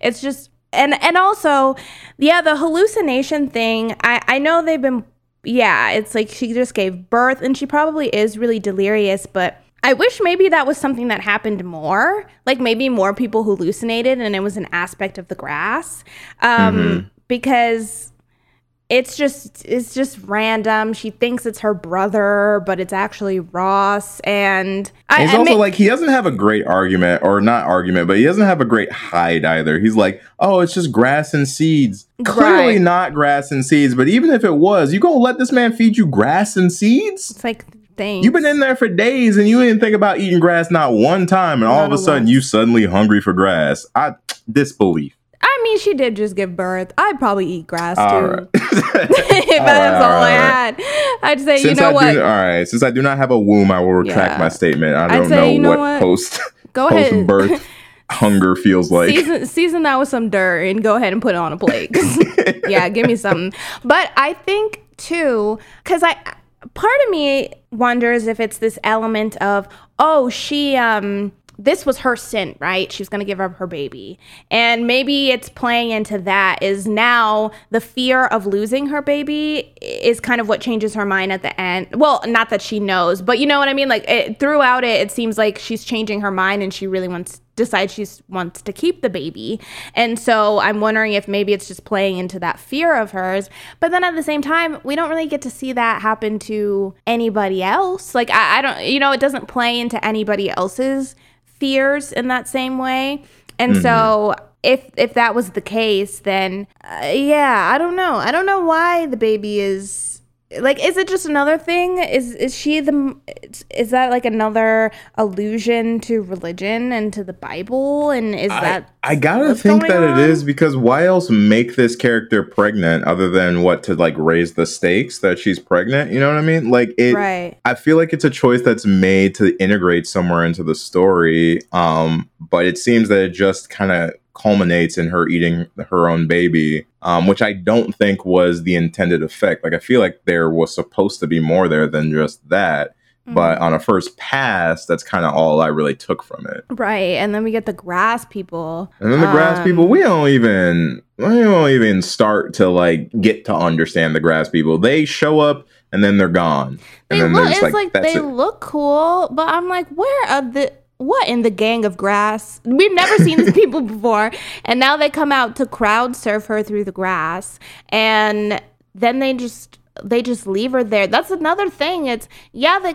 It's just and and also yeah the hallucination thing. I I know they've been yeah, it's like she just gave birth and she probably is really delirious, but I wish maybe that was something that happened more. Like maybe more people hallucinated and it was an aspect of the grass. Um, because it's just it's just random. She thinks it's her brother, but it's actually Ross. And I, He's I also like he doesn't have a great argument, or not argument, but he doesn't have a great hide either. He's like, oh, it's just grass and seeds. Clearly not grass and seeds, but even if it was, you gonna let this man feed you grass and seeds? it's like things. You've been in there for days and you didn't think about eating grass not one time, and all of a a sudden you suddenly hungry for grass. I disbelief. I mean, she did just give birth. I'd probably eat grass All too. right. if All that's right, all all I had, I'd say, Since you know I what? do, all right. Since I do not have a womb, I will retract Yeah. my statement. I don't say, know, you know what, what? post Go post ahead. birth hunger feels like. season season that with some dirt and go ahead and put it on a plate. yeah, give me something. But I think too, because I part of me wonders if it's this element of oh she um this was her sin, right? She was going to give up her baby. And maybe it's playing into that is now the fear of losing her baby is kind of what changes her mind at the end. Well, not that she knows, but you know what I mean? Like it, throughout it, it seems like she's changing her mind and she really wants decides she wants to keep the baby. And so I'm wondering if maybe it's just playing into that fear of hers. But then at the same time, we don't really get to see that happen to anybody else. Like, I, I don't, you know, it doesn't play into anybody else's fears in that same way. And mm-hmm. so if if that was the case, then uh, yeah, I don't know. I don't know why the baby is like is it just another thing? Is is she the is that like another allusion to religion and to the bible? And is I, that i gotta think that on? it is because why else make this character pregnant other than what to like raise the stakes that she's pregnant? You know what i mean? Like it right. I feel like it's a choice that's made to integrate somewhere into the story um but it seems that it just kind of culminates in her eating her own baby, um, which I don't think was the intended effect. Like I feel like there was supposed to be more there than just that. Mm-hmm. But on a first pass, that's kind of all I really took from it. Right, and then we get the grass people, and then the um, grass people. We don't even we don't even start to like get to understand the grass people. They show up and then they're gone. And they then look, it's like, like they it. look cool, but I'm like, where are the what in the gang of grass? We've never seen these people before. And now they come out to crowd surf her through the grass. And then they just they just leave her there. That's another thing. It's yeah, they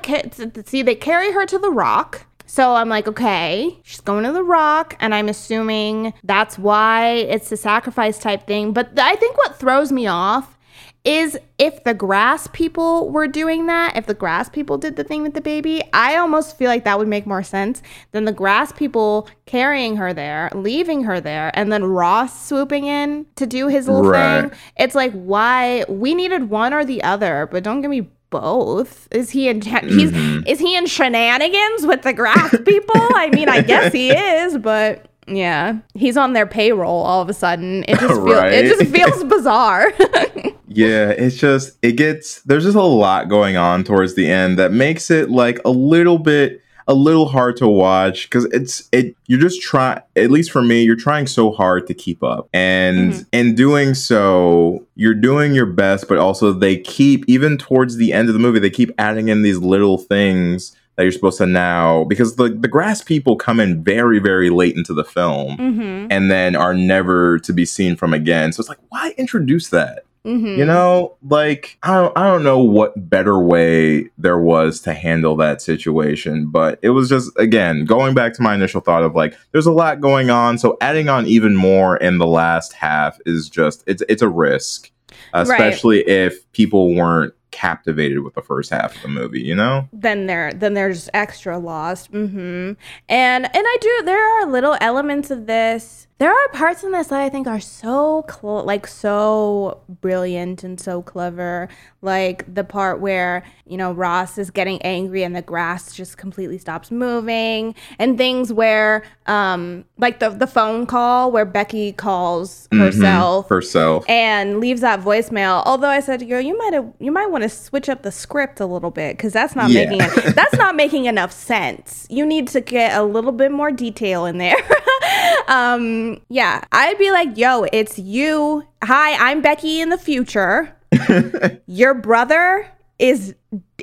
see they carry her to the rock. So I'm like, okay, she's going to the rock, and I'm assuming that's why it's a sacrifice type thing. But I think what throws me off is if the grass people were doing that, if the grass people did the thing with the baby, I almost feel like that would make more sense than the grass people carrying her there, leaving her there, and then Ross swooping in to do his little right. thing. It's like why we needed one or the other, but don't give me both. Is he in he's mm-hmm. is he in shenanigans with the grass people? I mean, I guess he is, but yeah, he's on their payroll all of a sudden. It just feels right? it just feels bizarre. yeah, it's just it gets there's just a lot going on towards the end that makes it like a little bit a little hard to watch because it's it you're just trying at least for me you're trying so hard to keep up and mm-hmm. in doing so you're doing your best but also they keep even towards the end of the movie they keep adding in these little things that you're supposed to now because the the grass people come in very very late into the film mm-hmm. and then are never to be seen from again so it's like why introduce that mm-hmm. you know like I don't, I don't know what better way there was to handle that situation but it was just again going back to my initial thought of like there's a lot going on so adding on even more in the last half is just it's it's a risk especially right. if people weren't captivated with the first half of the movie, you know? Then they're then they're extra lost. Mm-hmm. And and I do there are little elements of this there are parts in this that I think are so cl- like so brilliant and so clever. Like the part where you know Ross is getting angry and the grass just completely stops moving, and things where um like the the phone call where Becky calls mm-hmm. herself herself and leaves that voicemail. Although I said, "Girl, you might have you might want to switch up the script a little bit because that's not yeah. making it, that's not making enough sense. You need to get a little bit more detail in there." um yeah, I'd be like, yo, it's you. Hi, I'm Becky in the future. Your brother is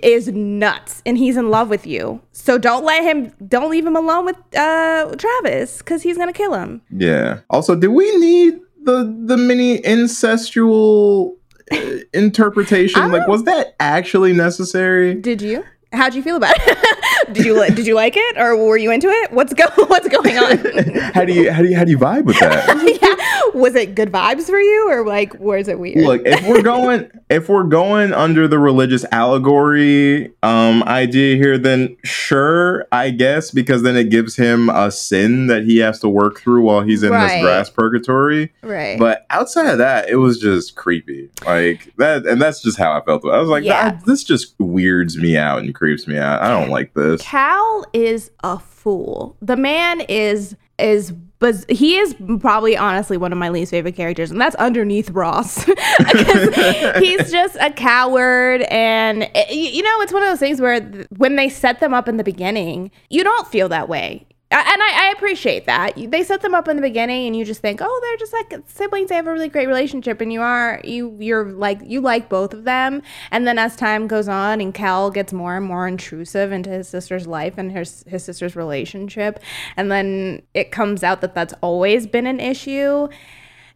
is nuts and he's in love with you. So don't let him don't leave him alone with uh Travis cuz he's going to kill him. Yeah. Also, do we need the the mini incestual uh, interpretation? Like was that actually necessary? Did you? How'd you feel about it? did you did you like it, or were you into it? What's go What's going on? how do you how do you how do you vibe with that? yeah, was it good vibes for you, or like was it weird? Look, if we're going if we're going under the religious allegory um, idea here, then sure, I guess, because then it gives him a sin that he has to work through while he's in right. this grass purgatory. Right. But outside of that, it was just creepy, like that, and that's just how I felt. I was like, yeah. this just weirds me out and creeps me out. I don't like this. Cal is a fool. The man is is but he is probably honestly one of my least favorite characters and that's underneath ross. He's just a coward and eh, it, you know it's one of those things where when they set them up in the beginning you don't feel that way And I, I appreciate that. They set them up in the beginning, and you just think, oh, they're just like siblings. They have a really great relationship, and you are you you're like you like both of them. And then as time goes on, and Cal gets more and more intrusive into his sister's life and his his sister's relationship, and then it comes out that that's always been an issue.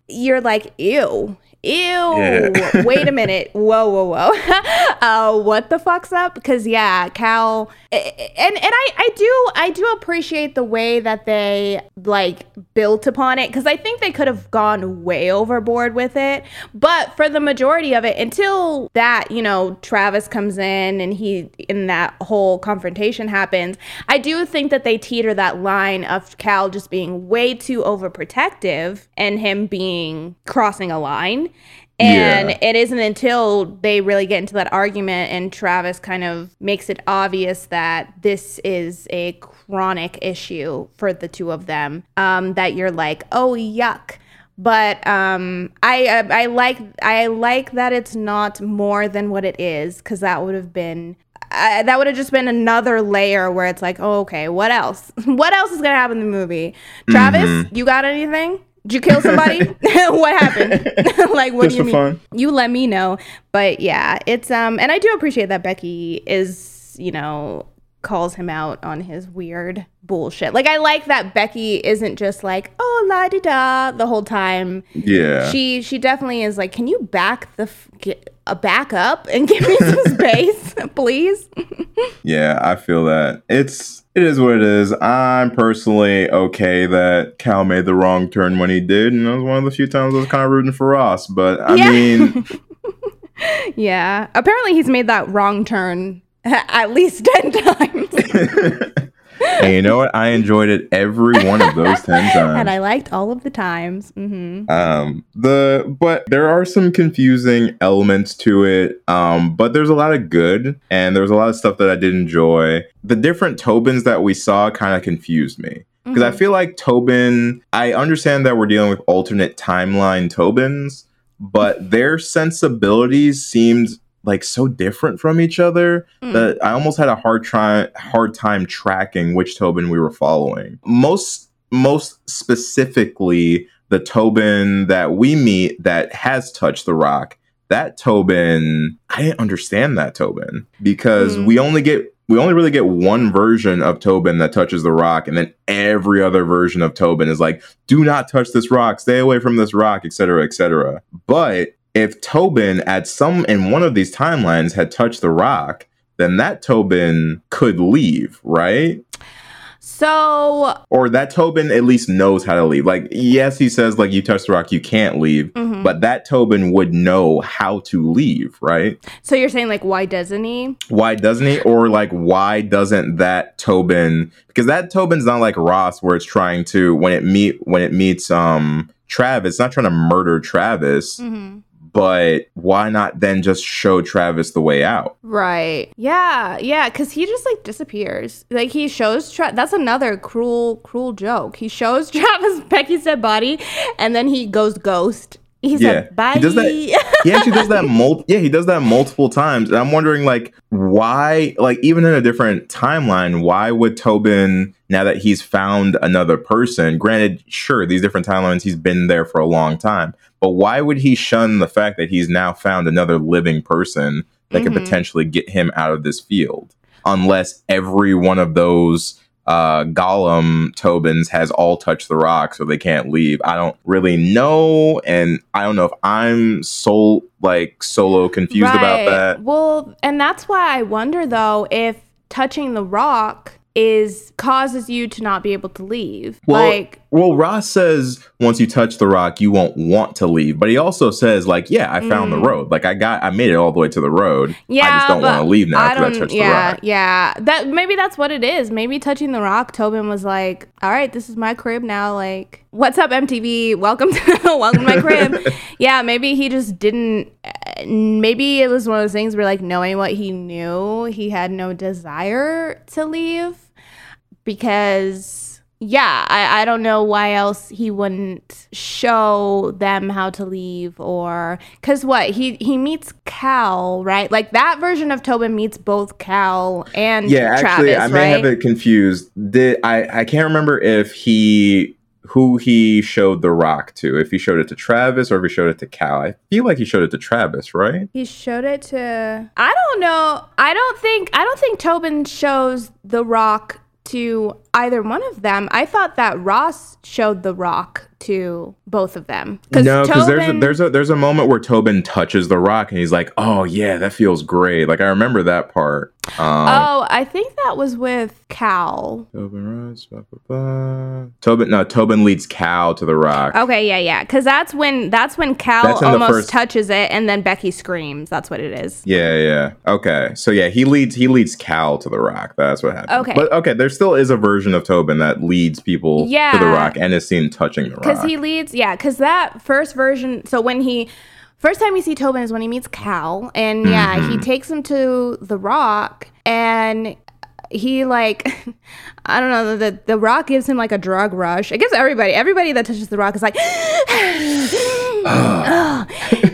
You're like, ew. Ew. Yeah. Wait a minute. Whoa, whoa, whoa. uh, what the fuck's up? Because yeah, Cal and and I, I do I do appreciate the way that they like built upon it because I think they could have gone way overboard with it. But for the majority of it, until that, you know, Travis comes in and he in that whole confrontation happens, I do think that they teeter that line of Cal just being way too overprotective and him being crossing a line. And Yeah. it isn't until they really get into that argument and Travis kind of makes it obvious that this is a chronic issue for the two of them um, that you're like, oh yuck. But um, I, I I like I like that it's not more than what it is because that would have been uh, that would have just been another layer where it's like, oh, okay, what else? what else is gonna happen in the movie? Travis, you got anything? Did you kill somebody? what happened? like, what Just do you mean? fun. You let me know. But yeah, it's um, and I do appreciate that Becky is, you know, calls him out on his weird bullshit. Like, I like that Becky isn't just like, oh la di da the whole time. Yeah. She she definitely is like, can you back the f- get, uh, back up and give me some space, please? Yeah, I feel that. It's it is what it is. I'm personally okay that Cal made the wrong turn when he did, and it was one of the few times I was kind of rooting for Ross. But I Yeah. mean, yeah. Apparently, he's made that wrong turn at least ten times, and you know what? I enjoyed it every one of those ten times. and I liked all of the times. hmm um the but there are some confusing elements to it um but there's a lot of good and there's a lot of stuff that i did enjoy the different tobins that we saw kind of confused me because i feel like tobin i understand that we're dealing with alternate timeline tobins but their sensibilities seemed like so different from each other Mm. that i almost had a hard try hard time tracking which tobin we were following most most specifically the Tobin that we meet that has touched the rock, that Tobin, I didn't understand that Tobin because Mm. we only get we only really get one version of Tobin that touches the rock, and then every other version of Tobin is like, do not touch this rock, stay away from this rock, etc. etc. But if Tobin at some in one of these timelines had touched the rock, then that Tobin could leave, right? So, or that Tobin at least knows how to leave. Like, yes, he says like you touch the rock, you can't leave, mhm. but that Tobin would know how to leave, right? so you're saying like, why doesn't he? Why doesn't he? Or like, why doesn't that Tobin? Because that Tobin's not like Ross, where it's trying to when it meet when it meets um Travis, it's not trying to murder Travis, Mm-hmm. But why not then just show Travis the way out? Right. Yeah. Yeah. Because he just like disappears. Like he shows. Tra- that's another cruel, cruel joke. He shows Travis Becky's dead body, and then he goes ghost. He Yeah. said, "Bye." He does that- he actually does that mul- yeah he does that multiple times and i'm wondering like why like even in a different timeline why would tobin now that he's found another person granted sure these different timelines he's been there for a long time but why would he shun the fact that he's now found another living person that could Mhm. potentially get him out of this field unless every one of those uh Gollum Tobins has all touched the rock so they can't leave. I don't really know and I don't know if I'm so like solo confused about that. Well, and that's why I wonder though if touching the rock is causes you to not be able to leave. Well, like well, Ross says once you touch the rock, you won't want to leave. But he also says, like, yeah, I found the Mm. road. Like, I got, I made it all the way to the road. Yeah, I just don't want to leave now I because I, touched yeah, the rock. yeah. That maybe that's what it is. Maybe touching the rock, Tobin was like, "All right, this is my crib now. Like, what's up, MTV? Welcome to welcome to my crib." yeah, maybe he just didn't. uh, Maybe it was one of those things where, like, knowing what he knew, he had no desire to leave because yeah, I, I don't know why else he wouldn't show them how to leave or because what he he meets Cal right like that version of Tobin meets both Cal and Yeah, actually, Travis, I may right? have it confused. Did I? I can't remember if he who he showed the rock to. If he showed it to Travis or if he showed it to Cal. I feel like he showed it to Travis, right? He showed it to. I don't know. I don't think. I don't think Tobin shows the rock to either one of them. I thought that Ross showed the rock to both of them. Cause No, because there's a, there's a there's a moment where Tobin touches the rock and he's like, "Oh yeah, that feels great." Like I remember that part. Um, Oh, I think that was with Cal. Tobin. Tobin no, Tobin leads Cal to the rock. Okay, yeah, yeah. Because that's when that's when Cal That's almost first- touches it, and then Becky screams. That's what it is. Yeah, yeah. Okay. So yeah, he leads he leads Cal to the rock. That's what happened. Okay. But okay, there still is a version of Tobin that leads people yeah. to the rock and is seen touching the rock. Because he leads, yeah. Because that first version. So when he first time we see Tobin is when he meets Cal, and yeah, Mm-hmm. he takes him to the Rock, and he like, I don't know, the the Rock gives him like a drug rush. It gives everybody, everybody that touches the Rock is like. "Oh,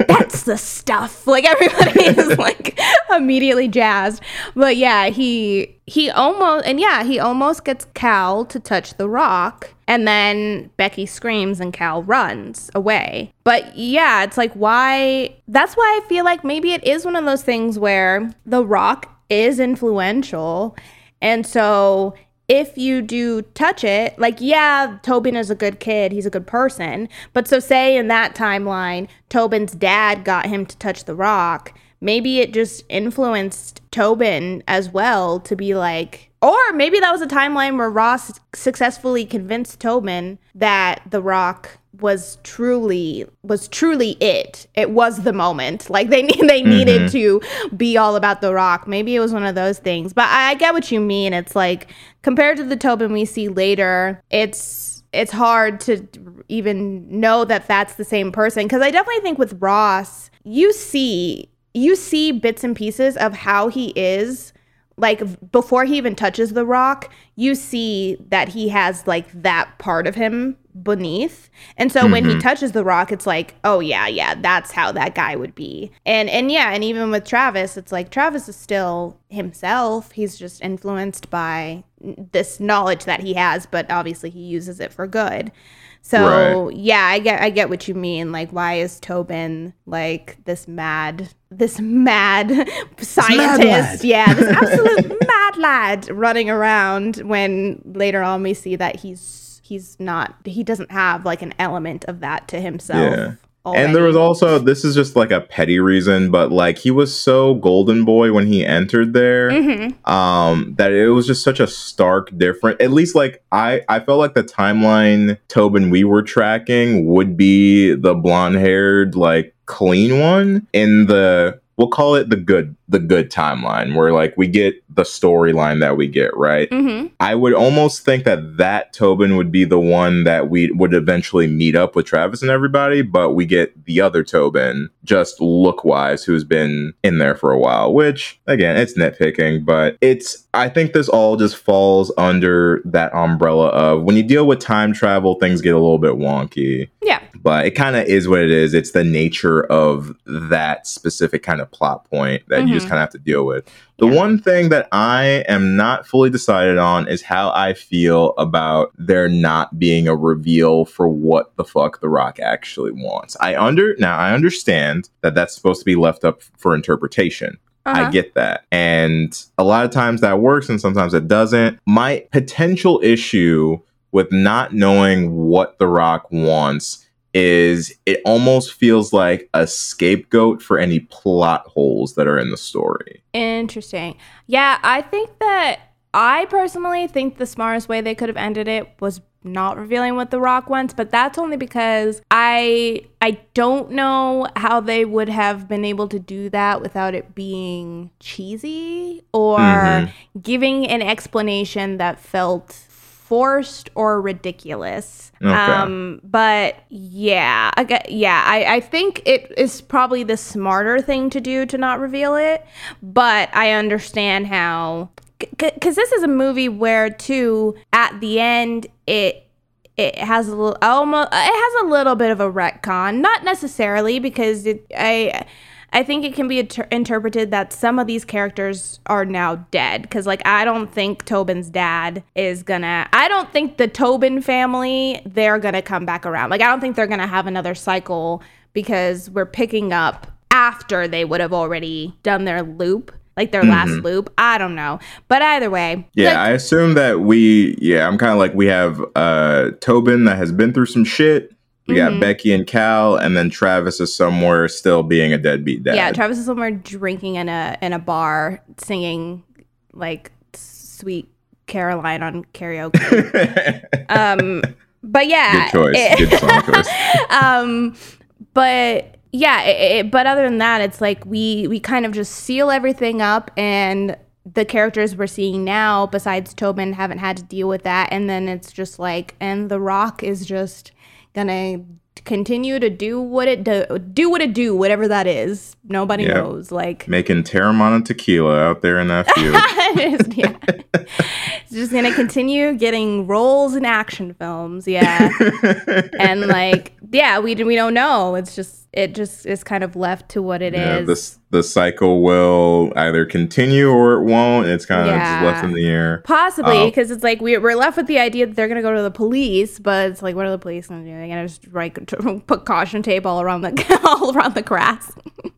that's the stuff. Like everybody is like immediately jazzed. But yeah, he he almost and yeah, he almost gets Cal to touch the rock and then Becky screams and Cal runs away. But yeah, it's like why that's why I feel like maybe it is one of those things where the rock is influential and so if you do touch it, like, yeah, Tobin is a good kid, he's a good person. But so, say in that timeline, Tobin's dad got him to touch the rock, maybe it just influenced Tobin as well to be like, or maybe that was a timeline where Ross successfully convinced Tobin that the rock was truly was truly it. It was the moment. Like they need they needed mm-hmm. to be all about the rock. Maybe it was one of those things. But I, I get what you mean. It's like compared to the tobin we see later it's it's hard to even know that that's the same person. Because i definitely think with ross you see you see bits and pieces of how he is like before he even touches the rock you see that he has like that part of him beneath. And so when he mm-hmm. touches the rock it's like oh yeah yeah that's how that guy would be. And and yeah and even with travis it's like travis is still himself. He's just influenced by this knowledge that he has but obviously he uses it for good so Right. yeah i get i get what you mean like why is tobin like this mad this mad scientist lad. yeah this absolute mad lad running around when later on we see that he's he's not he doesn't have like an element of that to himself Yeah. And there was also this is just like a petty reason, but like he was so golden boy when he entered there, Mhm. um, that it was just such a stark different. At least like I I felt like the timeline Tobin we were tracking would be the blonde haired like clean one in the we'll call it the good the good timeline where like we get the storyline that we get right Mhm. I would almost think that that Tobin would be the one that we would eventually meet up with Travis and everybody, but we get the other Tobin just look wise who's been in there for a while, which again, it's nitpicking, but it's, I think this all just falls under that umbrella of when you deal with time travel, things get a little bit wonky yeah but it kind of is what it is. It's the nature of that specific kind of plot point that you just kind of have to deal with. The Yeah. one thing that I am not fully decided on is how I feel about there not being a reveal for what the fuck The Rock actually wants. I under now I understand that that's supposed to be left up for interpretation. Uh-huh. I get that. And a lot of times that works and sometimes it doesn't. My potential issue with not knowing what The Rock wants is it almost feels like a scapegoat for any plot holes that are in the story. Interesting. Yeah, I think that I personally think the smartest way they could have ended it was not revealing what the rock wants, but that's only because I I don't know how they would have been able to do that without it being cheesy or Mhm. giving an explanation that felt forced or ridiculous. Okay. Um, but yeah, I yeah, I, I think it is probably the smarter thing to do to not reveal it. But I understand how because this is a movie where too at the end it it has a little almost it has a little bit of a retcon not necessarily because it i i think it can be inter- interpreted that some of these characters are now dead because like i don't think tobin's dad is gonna i don't think the tobin family they're gonna come back around like i don't think they're gonna have another cycle because we're picking up after they would have already done their loop like their last loop i don't know but either way Yeah, like, I assume that we. Yeah, I'm kind of like we have uh Tobin that has been through some shit. We Mm-hmm. got Becky and Cal, and then Travis is somewhere still being a deadbeat dad. Yeah, Travis is somewhere drinking in a in a bar, singing like "Sweet Caroline" on karaoke. um, but yeah, Good choice. it- Good song choice. um, but yeah, it, it- but other than that, it's like we we kind of just seal everything up, and the characters we're seeing now, besides Tobin, haven't had to deal with that, and then it's just like, and The Rock is just gonna continue to do what it do, do what it do, whatever that is. Nobody Yep. knows, like. Making Teremana tequila out there in that field. it is, yeah. It's just gonna continue getting roles in action films, yeah. and like, yeah, we we don't know. It's just it just is kind of left to what it is. yeah, this the cycle will either continue or it won't. It's kind of Yeah. left in the air. Possibly because it's like we, we're left with the idea that they're gonna go to the police, but it's like, what are the police gonna do? They're gonna just like put caution tape all around the all around the grass.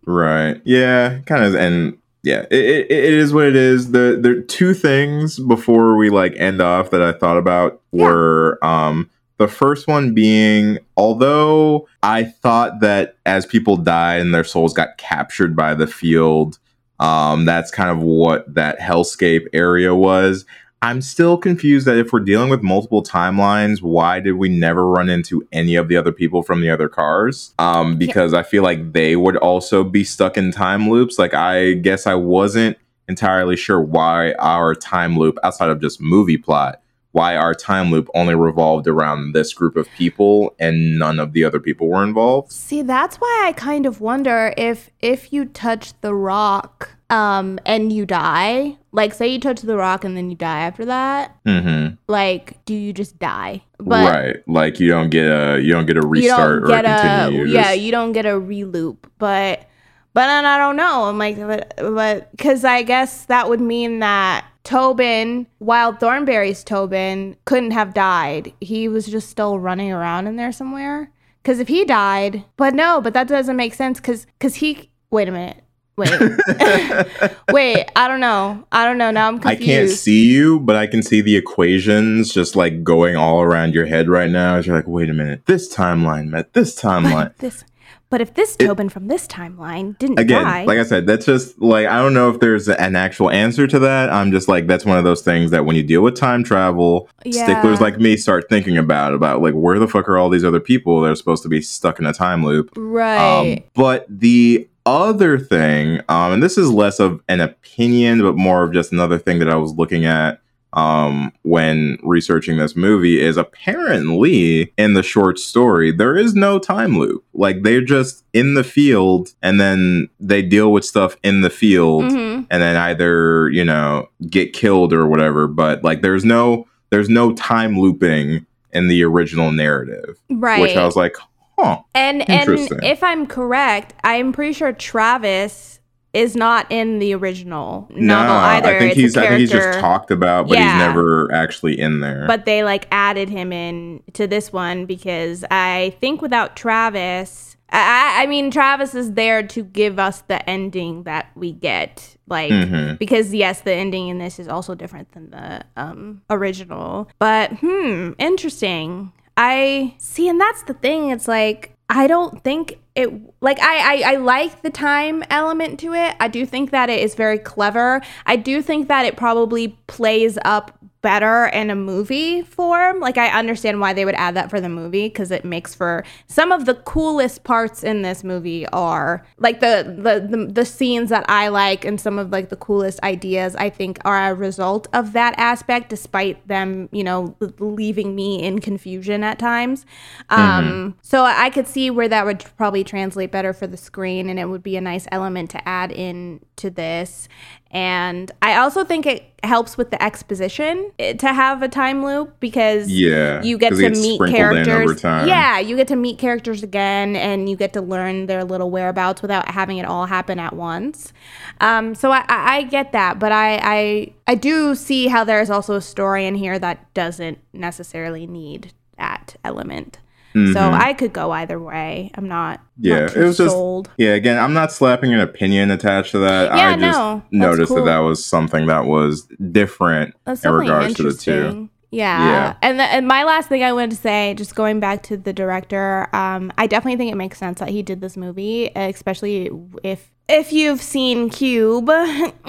Right. Yeah. Kind of. And yeah, it, it, it is what it is. The are two things before we like end off that I thought about Yeah. were um the first one being although I thought that as people died and their souls got captured by the field, um, that's kind of what that hellscape area was. I'm still confused that if we're dealing with multiple timelines, why did we never run into any of the other people from the other cars? Um, because I feel like they would also be stuck in time loops. Like, I guess I wasn't entirely sure why our time loop, outside of just movie plot, why our time loop only revolved around this group of people and none of the other people were involved. See, that's why I kind of wonder if if you touch the rock um and you die, like say you touch the rock and then you die after that, Mm-hmm. like do you just die? But right. Like you don't get a you don't get a restart or get a continue. You yeah, just- you don't get a reloop, but but then I don't know. I'm like but but cuz I guess that would mean that Tobin, Wild Thornberrys Tobin couldn't have died. He was just still running around in there somewhere. Cuz if he died, but no, but that doesn't make sense cuz cuz he wait a minute. Wait. wait, I don't know. I don't know. Now I'm confused. I can't see you, but I can see the equations just like going all around your head right now. As you're like, wait a minute, this timeline met this timeline. this but if this Tobin from this timeline didn't Again, die, like I said, that's just like I don't know if there's an actual answer to that. I'm just like that's one of those things that when you deal with time travel, Yeah. sticklers like me start thinking about about like where the fuck are all these other people that are supposed to be stuck in a time loop? right. Um, but the other thing, um, and this is less of an opinion, but more of just another thing that I was looking at um, when researching this movie, is apparently in the short story, there is no time loop. Like they're just in the field and then they deal with stuff in the field Mhm. and then either, you know, get killed or whatever. But like there's no there's no time looping in the original narrative. Right. Which I was like, huh. and and if I'm correct, I'm pretty sure Travis is not in the original novel either. I think It's he's I think he's just talked about, but Yeah. he's never actually in there. But they like added him in to this one because I think without Travis, I, I mean Travis is there to give us the ending that we get. Like Mhm. because yes, the ending in this is also different than the um original. But hmm, interesting. I see, and that's the thing. It's like I don't think it like I, I I like the time element to it. I do think that it is very clever. I do think that it probably plays up better in a movie form. Like I understand why they would add that for the movie because it makes for some of the coolest parts in this movie are like the, the the the scenes that I like and some of like the coolest ideas I think are a result of that aspect despite them, you know, leaving me in confusion at times. Um so I could see where that would probably translate better for the screen and it would be a nice element to add in to this. And I also think it helps with the exposition eh, to have a time loop because Yeah, you get to meet sprinkled in over characters. Yeah, you get to meet characters again and you get to learn their little whereabouts without having it all happen at once. Um, so I, I, I get that, but I, I I do see how there's also a story in here that doesn't necessarily need that element. So I could go either way. I'm not. Mm-hmm. Yeah, not it was just sold. yeah. Again, I'm not slapping an opinion attached to that. Yeah, I just no, noticed cool. that that was something that was different That's in regards to the two. Yeah. Yeah. And, the, and my last thing I wanted to say, just going back to the director, um, I definitely think it makes sense that he did this movie, especially if if you've seen Cube.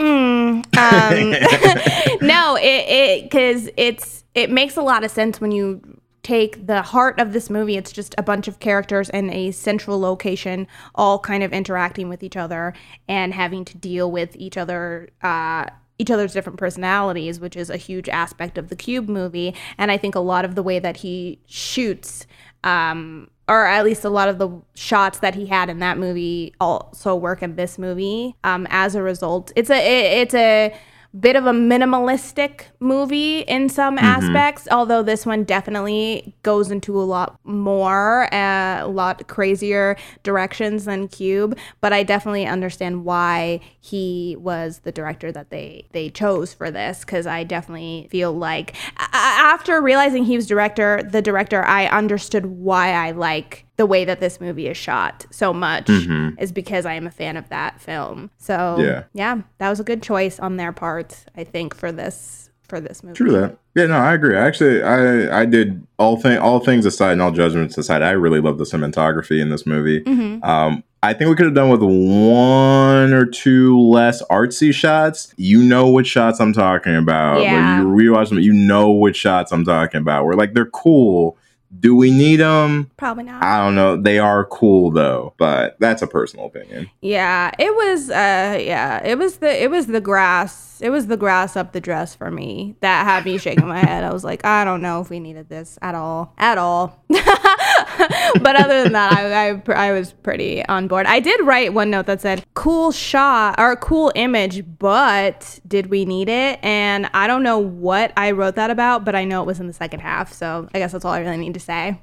Mm, um, no, it it because it's it makes a lot of sense when you take the heart of this movie it's just a bunch of characters in a central location all kind of interacting with each other and having to deal with each other uh each other's different personalities which is a huge aspect of the cube movie. And i think a lot of the way that he shoots um or at least a lot of the shots that he had in that movie also work in this movie. Um as a result it's a it, it's a bit of a minimalistic movie in some aspects, although this one definitely goes into a lot more, uh, a lot crazier directions than Cube. But I definitely understand why he was the director that they they chose for this, because I definitely feel like a- after realizing he was director, the director, I understood why I like the way that this movie is shot so much is because I am a fan of that film. So Yeah. yeah, that was a good choice on their part, I think, for this for this movie. True that. Yeah, no, I agree. Actually, I I did all thing all things aside and all judgments aside. I really love the cinematography in this movie. Mm-hmm. Um, I think we could have done with one or two less artsy shots. You know which shots I'm talking about. Yeah. When you rewatch them, you know which shots I'm talking about. Where like they're cool. Do we need them? Probably not. I don't know. They are cool though, but that's a personal opinion. yeah, it was. Uh, yeah, it was the it was the grass. It was the grass up the dress for me that had me shaking my head. I was like, I don't know if we needed this at all, at all. but other than that, I, I I was pretty on board. I did write one note that said "cool shot" or "cool image," but did we need it? And I don't know what I wrote that about, but I know it was in the second half. So I guess that's all I really need to say.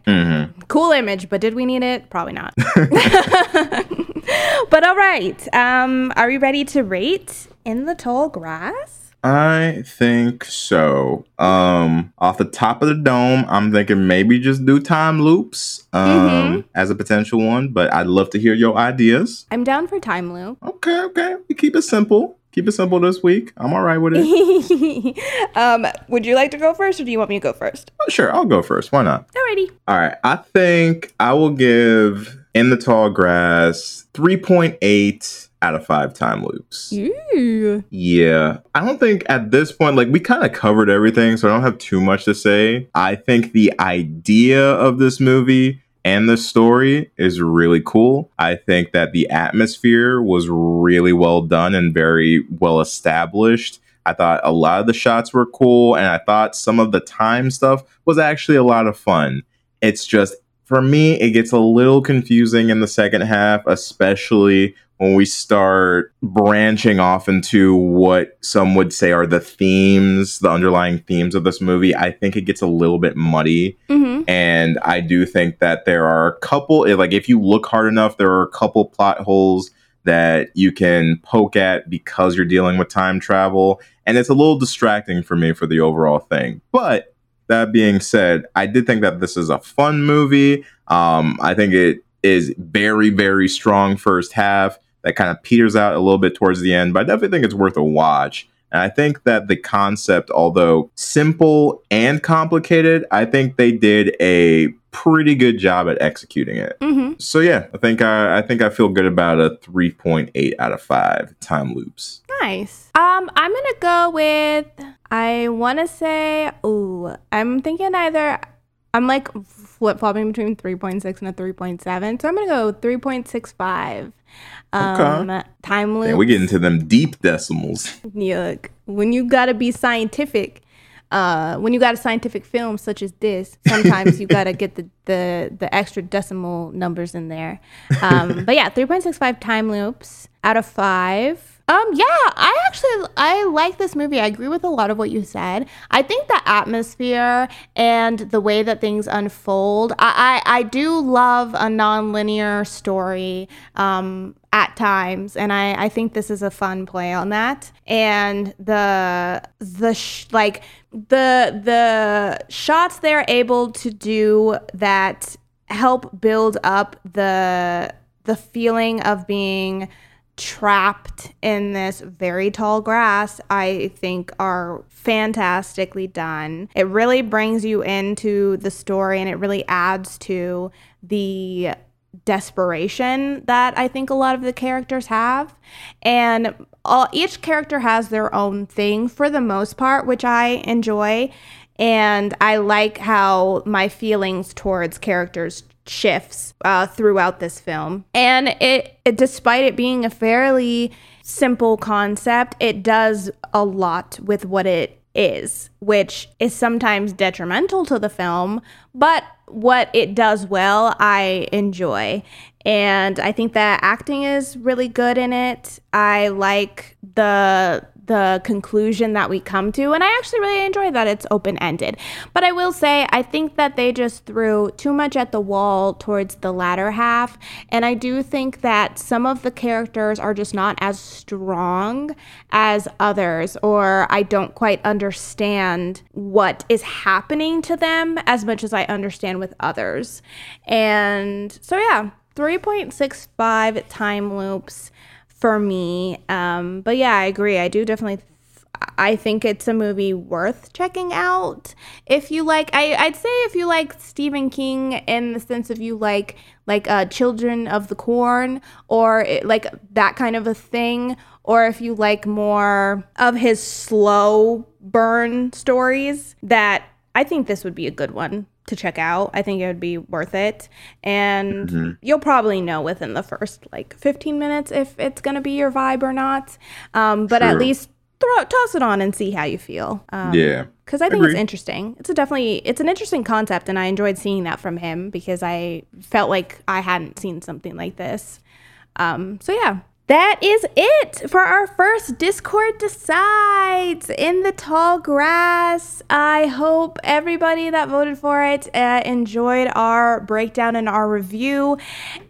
Cool image, but did we need it? Probably not. but all right. Um, are we ready to rate in the tall grass? I think so. Um, off the top of the dome, I'm thinking maybe just do time loops um, as a potential one, but I'd love to hear your ideas. I'm down for time loop. Okay, okay. We keep it simple. Keep it simple this week. I'm all right with it. um, would you like to go first, or do you want me to go first? Oh, sure, I'll go first. Why not? Alrighty. All right. I think I will give In the Tall Grass 3.8 out of 5 time loops. Ooh. Yeah. I don't think at this point, like, we kind of covered everything, so I don't have too much to say. I think the idea of this movie and the story is really cool. I think that the atmosphere was really well done and very well established. I thought a lot of the shots were cool, and I thought some of the time stuff was actually a lot of fun. It's just, for me, it gets a little confusing in the second half, especially when we start branching off into what some would say are the themes, the underlying themes of this movie, I think it gets a little bit muddy. Mm-hmm. And I do think that there are a couple, like, if you look hard enough, there are a couple plot holes that you can poke at because you're dealing with time travel. And it's a little distracting for me for the overall thing. But that being said, I did think that this is a fun movie. Um, I think it is very, very strong first half that kind of peters out a little bit towards the end, but I definitely think it's worth a watch. And I think that the concept, although simple and complicated, I think they did a pretty good job at executing it. Mm-hmm. So yeah, I think I, I think I feel good about a 3.8 out of 5 time loops. Nice. Um, I'm gonna go with. I want to say. Ooh, I'm thinking either. I'm like flip flopping between 3.6 and a 3.7, so I'm gonna go 3.65. Um, time loop. And we get into them deep decimals. Look, when you gotta be scientific, uh, when you got a scientific film such as this, sometimes you gotta get the, the the extra decimal numbers in there. Um, but yeah, three point six five time loops out of five. Um, yeah, I actually I like this movie. I agree with a lot of what you said. I think the atmosphere and the way that things unfold. I I, I do love a non-linear story. Um, at times and I, I think this is a fun play on that and the the sh- like the the shots they're able to do that help build up the the feeling of being trapped in this very tall grass, I think are fantastically done. It really brings you into the story and it really adds to the desperation that I think a lot of the characters have. And all, each character has their own thing for the most part, which I enjoy. And I like how my feelings towards characters shifts uh, throughout this film. And it, it, despite it being a fairly simple concept, it does a lot with what it is, which is sometimes detrimental to the film, but what it does well, I enjoy. And I think that acting is really good in it. I like the the conclusion that we come to. And I actually really enjoy that it's open ended. But I will say, I think that they just threw too much at the wall towards the latter half. And I do think that some of the characters are just not as strong as others, or I don't quite understand what is happening to them as much as I understand with others. And so, yeah. 3.65 time loops for me. Um, but yeah, I agree. I do definitely. I think it's a movie worth checking out if you like. I, I'd say if you like Stephen King in the sense of you like like uh, Children of the Corn or it, like that kind of a thing, or if you like more of his slow burn stories. That I think this would be a good one to check out. I think it would be worth it. And mm-hmm. you'll probably know within the first like 15 minutes if it's going to be your vibe or not. Um, but True. at least throw toss it on and see how you feel. Um, yeah. Because I think Agreed. it's interesting. It's a definitely it's an interesting concept, and I enjoyed seeing that from him because I felt like I hadn't seen something like this. Um, so yeah, that is it for our first Discord Decides in the tall grass. I hope everybody that voted for it uh, enjoyed our breakdown and our review.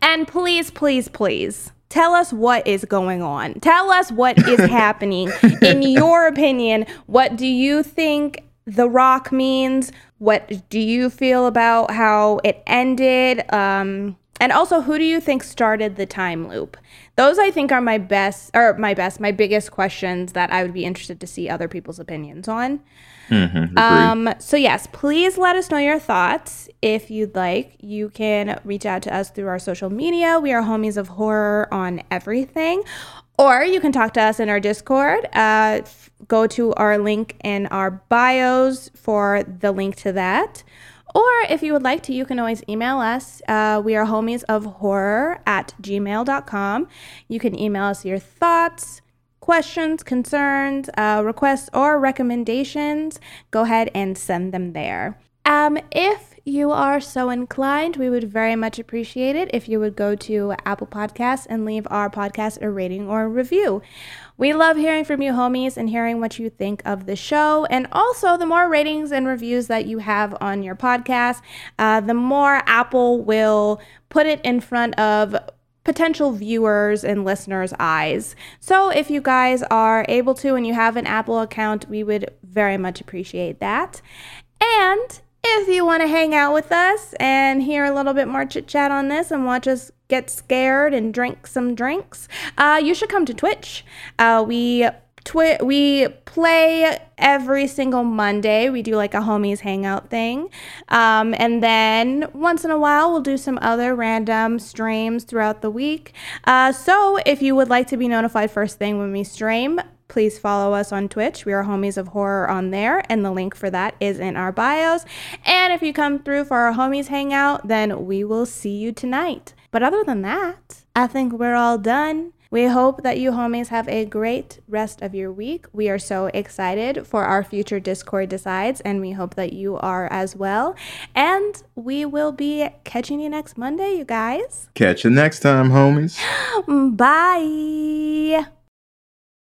And please, please, please tell us what is going on. Tell us what is happening. In your opinion, what do you think The Rock means? What do you feel about how it ended? Um, and also, who do you think started the time loop? those I think are my best or my best, my biggest questions that I would be interested to see other people's opinions on. Mm-hmm, um, so yes, please let us know your thoughts. If you'd like, you can reach out to us through our social media. We are homies of horror on everything. Or you can talk to us in our Discord. Uh, go to our link in our bios for the link to that. Or if you would like to, you can always email us. Uh, we are homies of horror at gmail.com. You can email us your thoughts, questions, concerns, uh, requests, or recommendations. Go ahead and send them there. Um, if you are so inclined, we would very much appreciate it if you would go to Apple Podcasts and leave our podcast a rating or a review. We love hearing from you, homies, and hearing what you think of the show. And also, the more ratings and reviews that you have on your podcast, uh, the more Apple will put it in front of potential viewers and listeners' eyes. So, if you guys are able to and you have an Apple account, we would very much appreciate that. And if you want to hang out with us and hear a little bit more chit chat on this and watch us get scared and drink some drinks, uh, you should come to Twitch. Uh, we twi- we play every single Monday. We do like a homies hangout thing. Um, and then once in a while, we'll do some other random streams throughout the week. Uh, so if you would like to be notified first thing when we stream, please follow us on Twitch. We are Homies of Horror on there, and the link for that is in our bios. And if you come through for our Homies Hangout, then we will see you tonight. But other than that, I think we're all done. We hope that you homies have a great rest of your week. We are so excited for our future Discord decides, and we hope that you are as well. And we will be catching you next Monday, you guys. Catch you next time, homies. Bye.